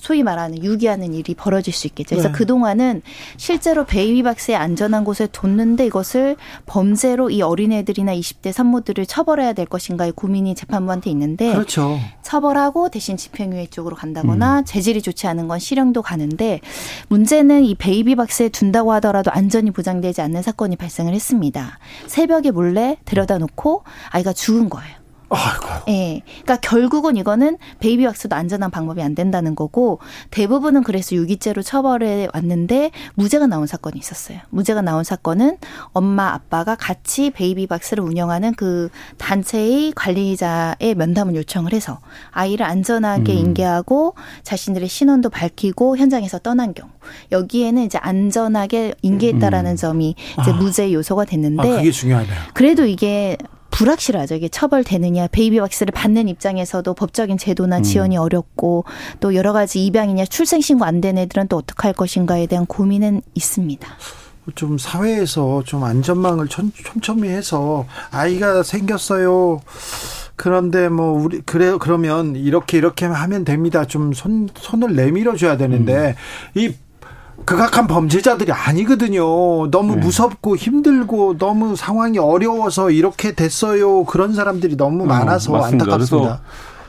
소위 말하는 유기하는 일이 벌어질 수 있겠죠. 그래서 네. 그동안은 실제로 베이비박스에 안전한 곳에 뒀는데 이것을 범죄로 이 어린애들이나 20대 산모들을 처벌해야 될 것인가의 고민이 재판부한테 있는데 그렇죠. 처벌하고 대신 집행유예 쪽으로 간다거나 음. 죄질이 좋지 않은 건 실형도 가는데 문제는 이 베이비박스에 둔다고 하더라도 안전이 보장되지 않는 사건이 발생을 했습니다. 새벽에 몰래 들여다 놓고 아이가 죽은 거예요. 아이고. 예. 그러니까 결국은 이거는 베이비박스도 안전한 방법이 안 된다는 거고 대부분은 그래서 유기죄로 처벌해 왔는데 무죄가 나온 사건이 있었어요. 무죄가 나온 사건은 엄마 아빠가 같이 베이비박스를 운영하는 그 단체의 관리자의 면담을 요청을 해서 아이를 안전하게 음. 인계하고 자신들의 신원도 밝히고 현장에서 떠난 경우 여기에는 이제 안전하게 인계했다라는 음. 점이 이제 아. 무죄 요소가 됐는데 아, 그게 중요하네요. 그래도 이게 불확실하죠. 이게 처벌되느냐, 베이비박스를 받는 입장에서도 법적인 제도나 음. 지원이 음. 어렵고 또 여러 가지 입양이냐, 출생신고 안 된 애들은 또 어떻게 할 것인가에 대한 고민은 있습니다. 좀 사회에서 좀 안전망을 촘촘히 해서 아이가 생겼어요. 그런데 뭐 우리 그래 그러면 이렇게 이렇게 하면 됩니다. 좀 손 손을 내밀어 줘야 되는데 음. 이 극악한 범죄자들이 아니거든요. 너무 네. 무섭고 힘들고 너무 상황이 어려워서 이렇게 됐어요. 그런 사람들이 너무 어, 많아서 어, 안타깝습니다.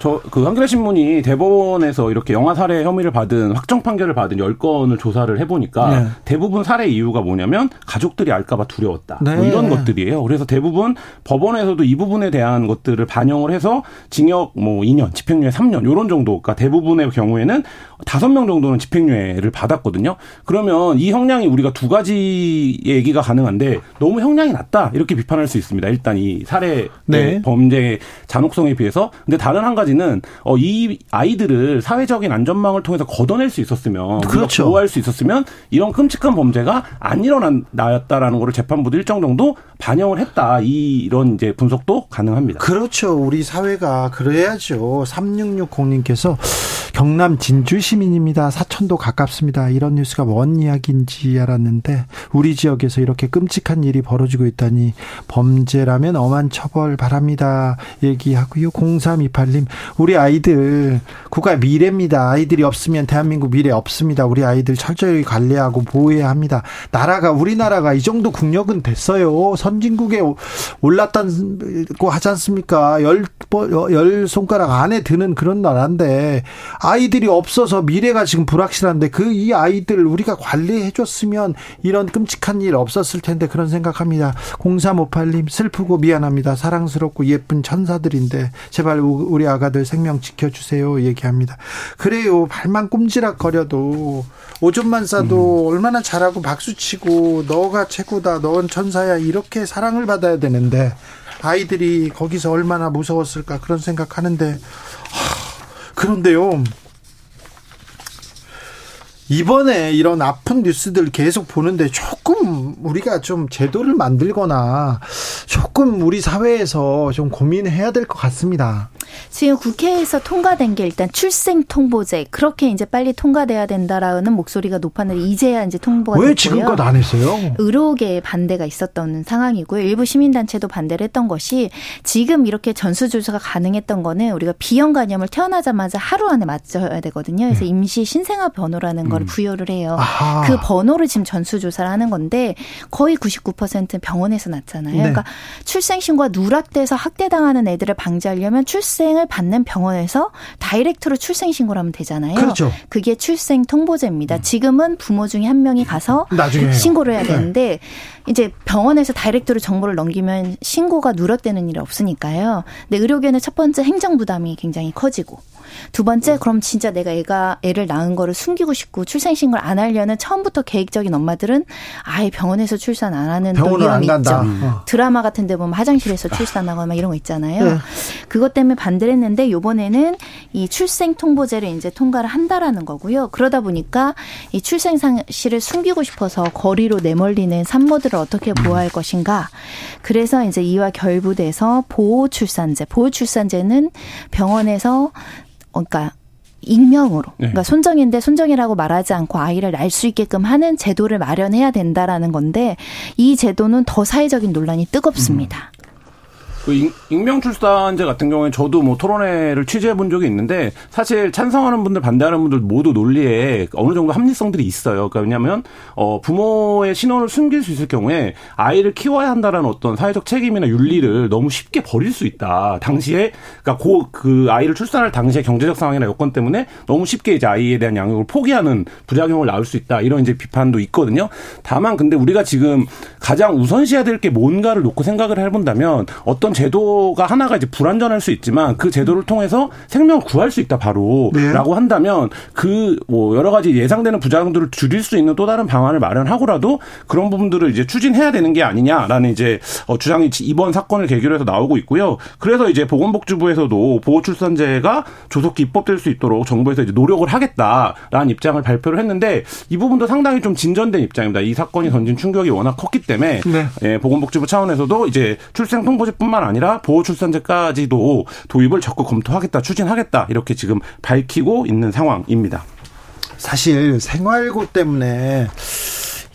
저 그 한겨레 신문이 대법원에서 이렇게 영아 살해 혐의를 받은 확정 판결을 받은 10건을 조사를 해 보니까 네. 대부분 살해 이유가 뭐냐면 가족들이 알까 봐 두려웠다. 뭐 네. 뭐 이런 것들이에요. 그래서 대부분 법원에서도 이 부분에 대한 것들을 반영을 해서 징역 뭐 2년, 집행유예 3년 요런 정도 그러니까 대부분의 경우에는 다섯 명 정도는 집행유예를 받았거든요. 그러면 이 형량이 우리가 두 가지 얘기가 가능한데 너무 형량이 낮다 이렇게 비판할 수 있습니다. 일단 이 살해 네. 범죄 잔혹성에 비해서 근데 다른 한 가지 가지는 어, 이 아이들을 사회적인 안전망을 통해서 걷어낼 수 있었으면 그렇죠. 보호할 수 있었으면 이런 끔찍한 범죄가 안 일어났다라는 거를 재판부도 일정 정도 반영을 했다. 이, 이런 이제 분석도 가능합니다. 그렇죠. 우리 사회가 그래야죠. 3660님께서 경남 진주 시민입니다. 사천도 가깝습니다. 이런 뉴스가 뭔 이야기인지 알았는데 우리 지역에서 이렇게 끔찍한 일이 벌어지고 있다니 범죄라면 엄한 처벌 바랍니다. 얘기하고요. 0328님 우리 아이들 국가 미래입니다. 아이들이 없으면 대한민국 미래 없습니다. 우리 아이들 철저히 관리하고 보호해야 합니다. 나라가 우리나라가 이 정도 국력은 됐어요. 선진국에 올랐다고 하지 않습니까? 열, 열 손가락 안에 드는 그런 나라인데 아이들이 없어서 미래가 지금 불확실한데 그 이 아이들 우리가 관리해 줬으면 이런 끔찍한 일 없었을 텐데 그런 생각합니다. 0358님 슬프고 미안합니다. 사랑스럽고 예쁜 천사들인데 제발 우리 아가 들 생명 지켜주세요 얘기합니다. 그래요. 발만 꼼지락거려도 오줌만 싸도 음. 얼마나 잘하고 박수치고 너가 최고다. 넌 천사야. 이렇게 사랑을 받아야 되는데 아이들이 거기서 얼마나 무서웠을까 그런 생각하는데 하, 그런데요. 이번에 이런 아픈 뉴스들 계속 보는데 조금 우리가 좀 제도를 만들거나 조금 우리 사회에서 좀 고민해야 될 것 같습니다. 지금 국회에서 통과된 게 일단 출생 통보제 그렇게 이제 빨리 통과돼야 된다라는 목소리가 높았는데 이제야 이제 통보가 왜 됐고요. 지금껏 안 했어요? 의료계의 반대가 있었던 상황이고요. 일부 시민단체도 반대를 했던 것이 지금 이렇게 전수조사가 가능했던 거는 우리가 비형 간염을 태어나자마자 하루 안에 맞춰야 되거든요. 그래서 네. 임시 신생아 번호라는 걸 음. 부여를 해요. 아하. 그 번호를 지금 전수조사를 하는 건데 거의 99%는 병원에서 났잖아요. 네. 그러니까 출생신고가 누락돼서 학대당하는 애들을 방지하려면 출생을 받는 병원에서 다이렉트로 출생신고를 하면 되잖아요. 그렇죠. 그게 출생 통보제입니다. 음. 지금은 부모 중에 한 명이 가서 나중에 신고를 해야 네. 되는데 네. 이제 병원에서 다이렉트로 정보를 넘기면 신고가 누락되는 일이 없으니까요. 근데 의료계는 첫 번째 행정 부담이 굉장히 커지고 두 번째, 그럼 진짜 내가 애가 애를 낳은 거를 숨기고 싶고 출생신고를 안 하려는 처음부터 계획적인 엄마들은 아예 병원에서 출산 안 하는 또 위험이 있죠. 어. 드라마 같은 데 보면 화장실에서 출산하거나 막 이런 거 있잖아요. 네. 그것 때문에 반대를 했는데 요번에는 이 출생 통보제를 이제 통과를 한다라는 거고요. 그러다 보니까 이 출생 상실을 숨기고 싶어서 거리로 내몰리는 산모들을 어떻게 보호할 것인가. 그래서 이제 이와 결부돼서 보호 출산제, 보호 출산제는 병원에서 그러니까 익명으로 네. 그러니까 손정인데 손정이라고 말하지 않고 아이를 낳을 수 있게끔 하는 제도를 마련해야 된다라는 건데 이 제도는 더 사회적인 논란이 뜨겁습니다. 음. 그 익명 출산제 같은 경우에 저도 뭐 토론회를 취재해 본 적이 있는데 사실 찬성하는 분들 반대하는 분들 모두 논리에 어느 정도 합리성들이 있어요. 그러니까 왜냐하면 어 부모의 신원을 숨길 수 있을 경우에 아이를 키워야 한다라는 어떤 사회적 책임이나 윤리를 너무 쉽게 버릴 수 있다. 당시에 그러니까 고, 그 아이를 출산할 당시의 경제적 상황이나 여건 때문에 너무 쉽게 이제 아이에 대한 양육을 포기하는 부작용을 낳을 수 있다. 이런 이제 비판도 있거든요. 다만 근데 우리가 지금 가장 우선시해야 될 게 뭔가를 놓고 생각을 해본다면 어떤 어떤 제도가 하나가 이제 불완전할 수 있지만 그 제도를 통해서 생명을 구할 수 있다 바로라고 네. 한다면 그 뭐 여러 가지 예상되는 부작용들을 줄일 수 있는 또 다른 방안을 마련하고라도 그런 부분들을 이제 추진해야 되는 게 아니냐라는 이제 어, 주장이 이번 사건을 계기로 해서 나오고 있고요. 그래서 이제 보건복지부에서도 보호출산제가 조속히 입법될 수 있도록 정부에서 이제 노력을 하겠다라는 입장을 발표를 했는데 이 부분도 상당히 좀 진전된 입장입니다. 이 사건이 던진 충격이 워낙 컸기 때문에 네. 예, 보건복지부 차원에서도 이제 출생 통보제뿐만 뿐만 아니라 보호출산제까지도 도입을 적극 검토하겠다, 추진하겠다 이렇게 지금 밝히고 있는 상황입니다. 사실 생활고 때문에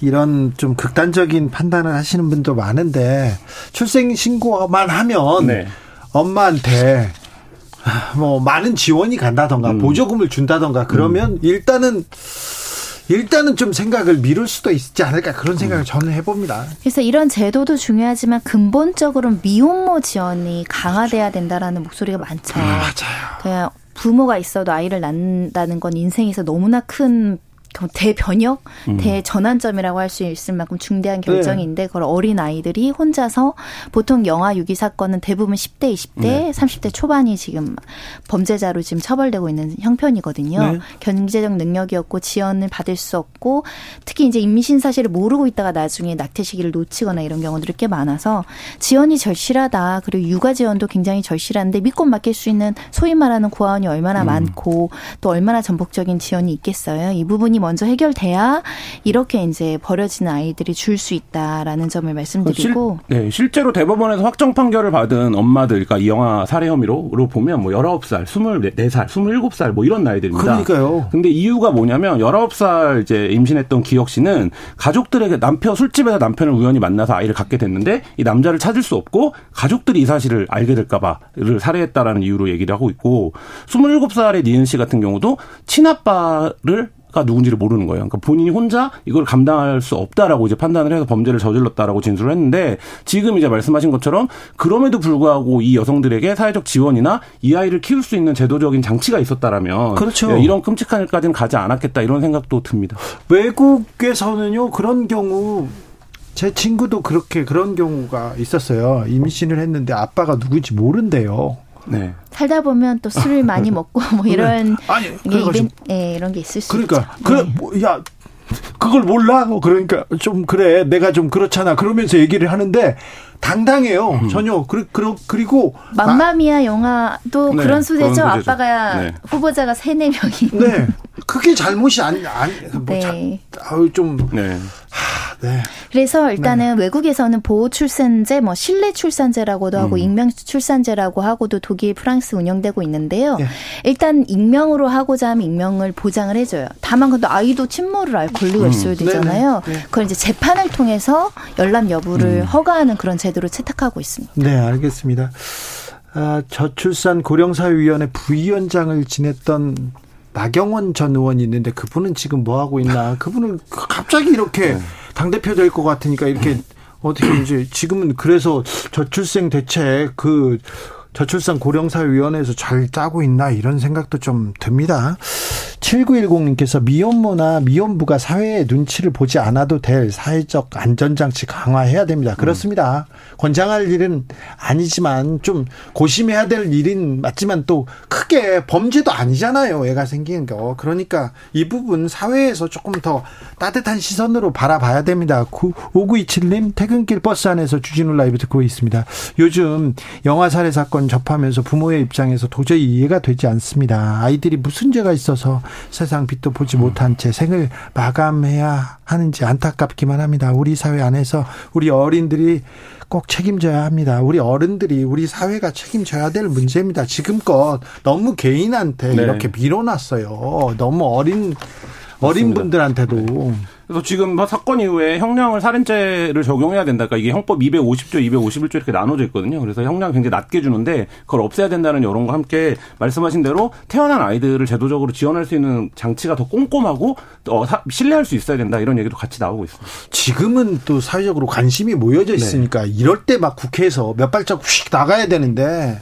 이런 좀 극단적인 판단을 하시는 분도 많은데 출생 신고만 하면 네. 엄마한테 뭐 많은 지원이 간다던가 음. 보조금을 준다던가 그러면 음. 일단은 일단은 좀 생각을 미룰 수도 있지 않을까 그런 생각을 음. 저는 해봅니다. 그래서 이런 제도도 중요하지만 근본적으로 미혼모 지원이 강화돼야 된다라는 목소리가 많죠. 아, 맞아요. 그냥 부모가 있어도 아이를 낳는다는 건 인생에서 너무나 큰 대변혁, 음. 대전환점이라고 할 수 있을 만큼 중대한 네. 결정인데 네. 그걸 어린 아이들이 혼자서 보통 영아 유기 사건은 대부분 10대, 20대, 네. 30대 초반이 지금 범죄자로 지금 처벌되고 있는 형편이거든요. 네. 경제적 능력이었고 지원을 받을 수 없고 특히 이제 임신 사실을 모르고 있다가 나중에 낙태 시기를 놓치거나 이런 경우들이 꽤 많아서 지원이 절실하다. 그리고 육아 지원도 굉장히 절실한데 믿고 맡길 수 있는 소위 말하는 고아원이 얼마나 음. 많고 또 얼마나 전폭적인 지원이 있겠어요. 이 부분이 먼저 해결돼야 이렇게 이제 버려지는 아이들이 줄 수 있다라는 점을 말씀드리고 실, 네, 실제로 대법원에서 확정 판결을 받은 엄마들 그러니까 이 영화 살해 혐의로 보면 뭐 19살, 24살, 27살 뭐 이런 나이들입니다. 그러니까요. 근데 이유가 뭐냐면 19살 이제 임신했던 기혁 씨는 가족들에게 남편 술집에서 남편을 우연히 만나서 아이를 갖게 됐는데 이 남자를 찾을 수 없고 가족들이 이 사실을 알게 될까 봐를 살해했다라는 이유로 얘기를 하고 있고 27살의 니은 씨 같은 경우도 친아빠를 가 누군지를 모르는 거예요. 그러니까 본인이 혼자 이걸 감당할 수 없다라고 이제 판단을 해서 범죄를 저질렀다라고 진술을 했는데 지금 이제 말씀하신 것처럼 그럼에도 불구하고 이 여성들에게 사회적 지원이나 이 아이를 키울 수 있는 제도적인 장치가 있었다라면 그렇죠. 네, 이런 끔찍한 일까지는 가지 않았겠다 이런 생각도 듭니다. 외국에서는요 그런 경우 제 친구도 그렇게 그런 경우가 있었어요. 임신을 했는데 아빠가 누구인지 모른대요. 네. 살다 보면 또 술을 많이 먹고 뭐 이런 아니 이벤, 네, 이런 게 있을 수 그러니까 있죠. 그래 네. 뭐, 야 그걸 몰라? 그러니까 좀 그래 내가 좀 그렇잖아 그러면서 얘기를 하는데 당당해요 음. 전혀 그, 그, 그리고 맘마미아 영화도 네, 그런 소재죠 아빠가 네. 후보자가 세네 명이 네 그게 잘못이 아니 아니 뭐 네. 아유 좀 네. 네. 그래서 일단은 네. 외국에서는 보호 출산제, 뭐 실내 출산제라고도 하고 음. 익명 출산제라고 하고도 독일, 프랑스 운영되고 있는데요. 네. 일단 익명으로 하고자 하면 익명을 보장을 해줘요. 다만 근데 아이도 친모를 알 권리가 음. 있어야 되잖아요. 네, 네. 그걸 이제 재판을 통해서 열람 여부를 음. 허가하는 그런 제도를 채택하고 있습니다. 네, 알겠습니다. 아, 저출산 고령사회위원회 부위원장을 지냈던 나경원 전 의원이 있는데 그분은 지금 뭐 하고 있나? 그분은 갑자기 이렇게 네. 당 대표 될 것 같으니까 이렇게 어떻게 이제 지금은 그래서 저출생 대책 그 저출산 고령사회위원회에서 잘 짜고 있나 이런 생각도 좀 듭니다. 7910님께서 미혼모나 미혼부가 사회의 눈치를 보지 않아도 될 사회적 안전장치 강화해야 됩니다. 그렇습니다. 음. 권장할 일은 아니지만 좀 고심해야 될 일인 맞지만 또 크게 범죄도 아니잖아요. 애가 생기는 거. 그러니까 이 부분 사회에서 조금 더 따뜻한 시선으로 바라봐야 됩니다. 5927님 퇴근길 버스 안에서 주진우 라이브 듣고 있습니다. 요즘 영화 살해 사건 접하면서 부모의 입장에서 도저히 이해가 되지 않습니다. 아이들이 무슨 죄가 있어서 세상 빛도 보지 못한 채 생을 마감해야 하는지 안타깝기만 합니다. 우리 사회 안에서 우리 어린들이 꼭 책임져야 합니다. 우리 어른들이 우리 사회가 책임져야 될 문제입니다. 지금껏 너무 개인한테 네. 이렇게 밀어놨어요. 너무 어린 어린 분들한테도. 네. 그래서 지금 뭐 사건 이후에 형량을 살인죄를 적용해야 된다. 그러니까 이게 형법 250조, 251조 이렇게 나눠져 있거든요. 그래서 형량 굉장히 낮게 주는데 그걸 없애야 된다는 여론과 함께 말씀하신 대로 태어난 아이들을 제도적으로 지원할 수 있는 장치가 더 꼼꼼하고 어, 신뢰할 수 있어야 된다. 이런 얘기도 같이 나오고 있습니다. 지금은 또 사회적으로 관심이 모여져 네. 있으니까 네. 이럴 때 막 국회에서 몇 발짝 휙 나가야 되는데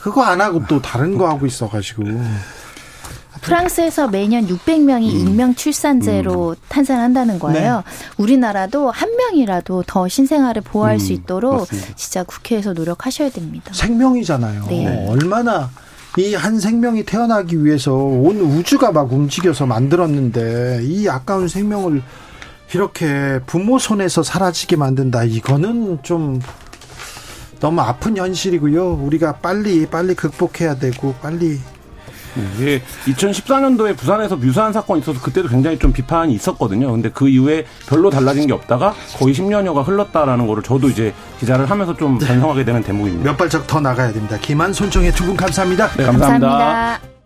그거 안 하고 또 다른 거 하고 있어가지고. 프랑스에서 매년 600명이 음. 익명 출산제로 음. 탄생한다는 거예요. 네. 우리나라도 한 명이라도 더 신생아를 보호할 음. 수 있도록 맞습니다. 진짜 국회에서 노력하셔야 됩니다. 생명이잖아요. 네. 얼마나 이 한 생명이 태어나기 위해서 온 우주가 막 움직여서 만들었는데 이 아까운 생명을 이렇게 부모 손에서 사라지게 만든다. 이거는 좀 너무 아픈 현실이고요. 우리가 빨리 빨리 극복해야 되고 빨리 예, 2014년도에 부산에서 묘사한 사건이 있어서 그때도 굉장히 좀 비판이 있었거든요. 근데 그 이후에 별로 달라진 게 없다가 거의 10년여가 흘렀다라는 거를 저도 이제 기자를 하면서 좀 반성하게 되는 대목입니다. 몇 발짝 더 나가야 됩니다. 김한 손정의 두 분 감사합니다. 네, 감사합니다. 감사합니다.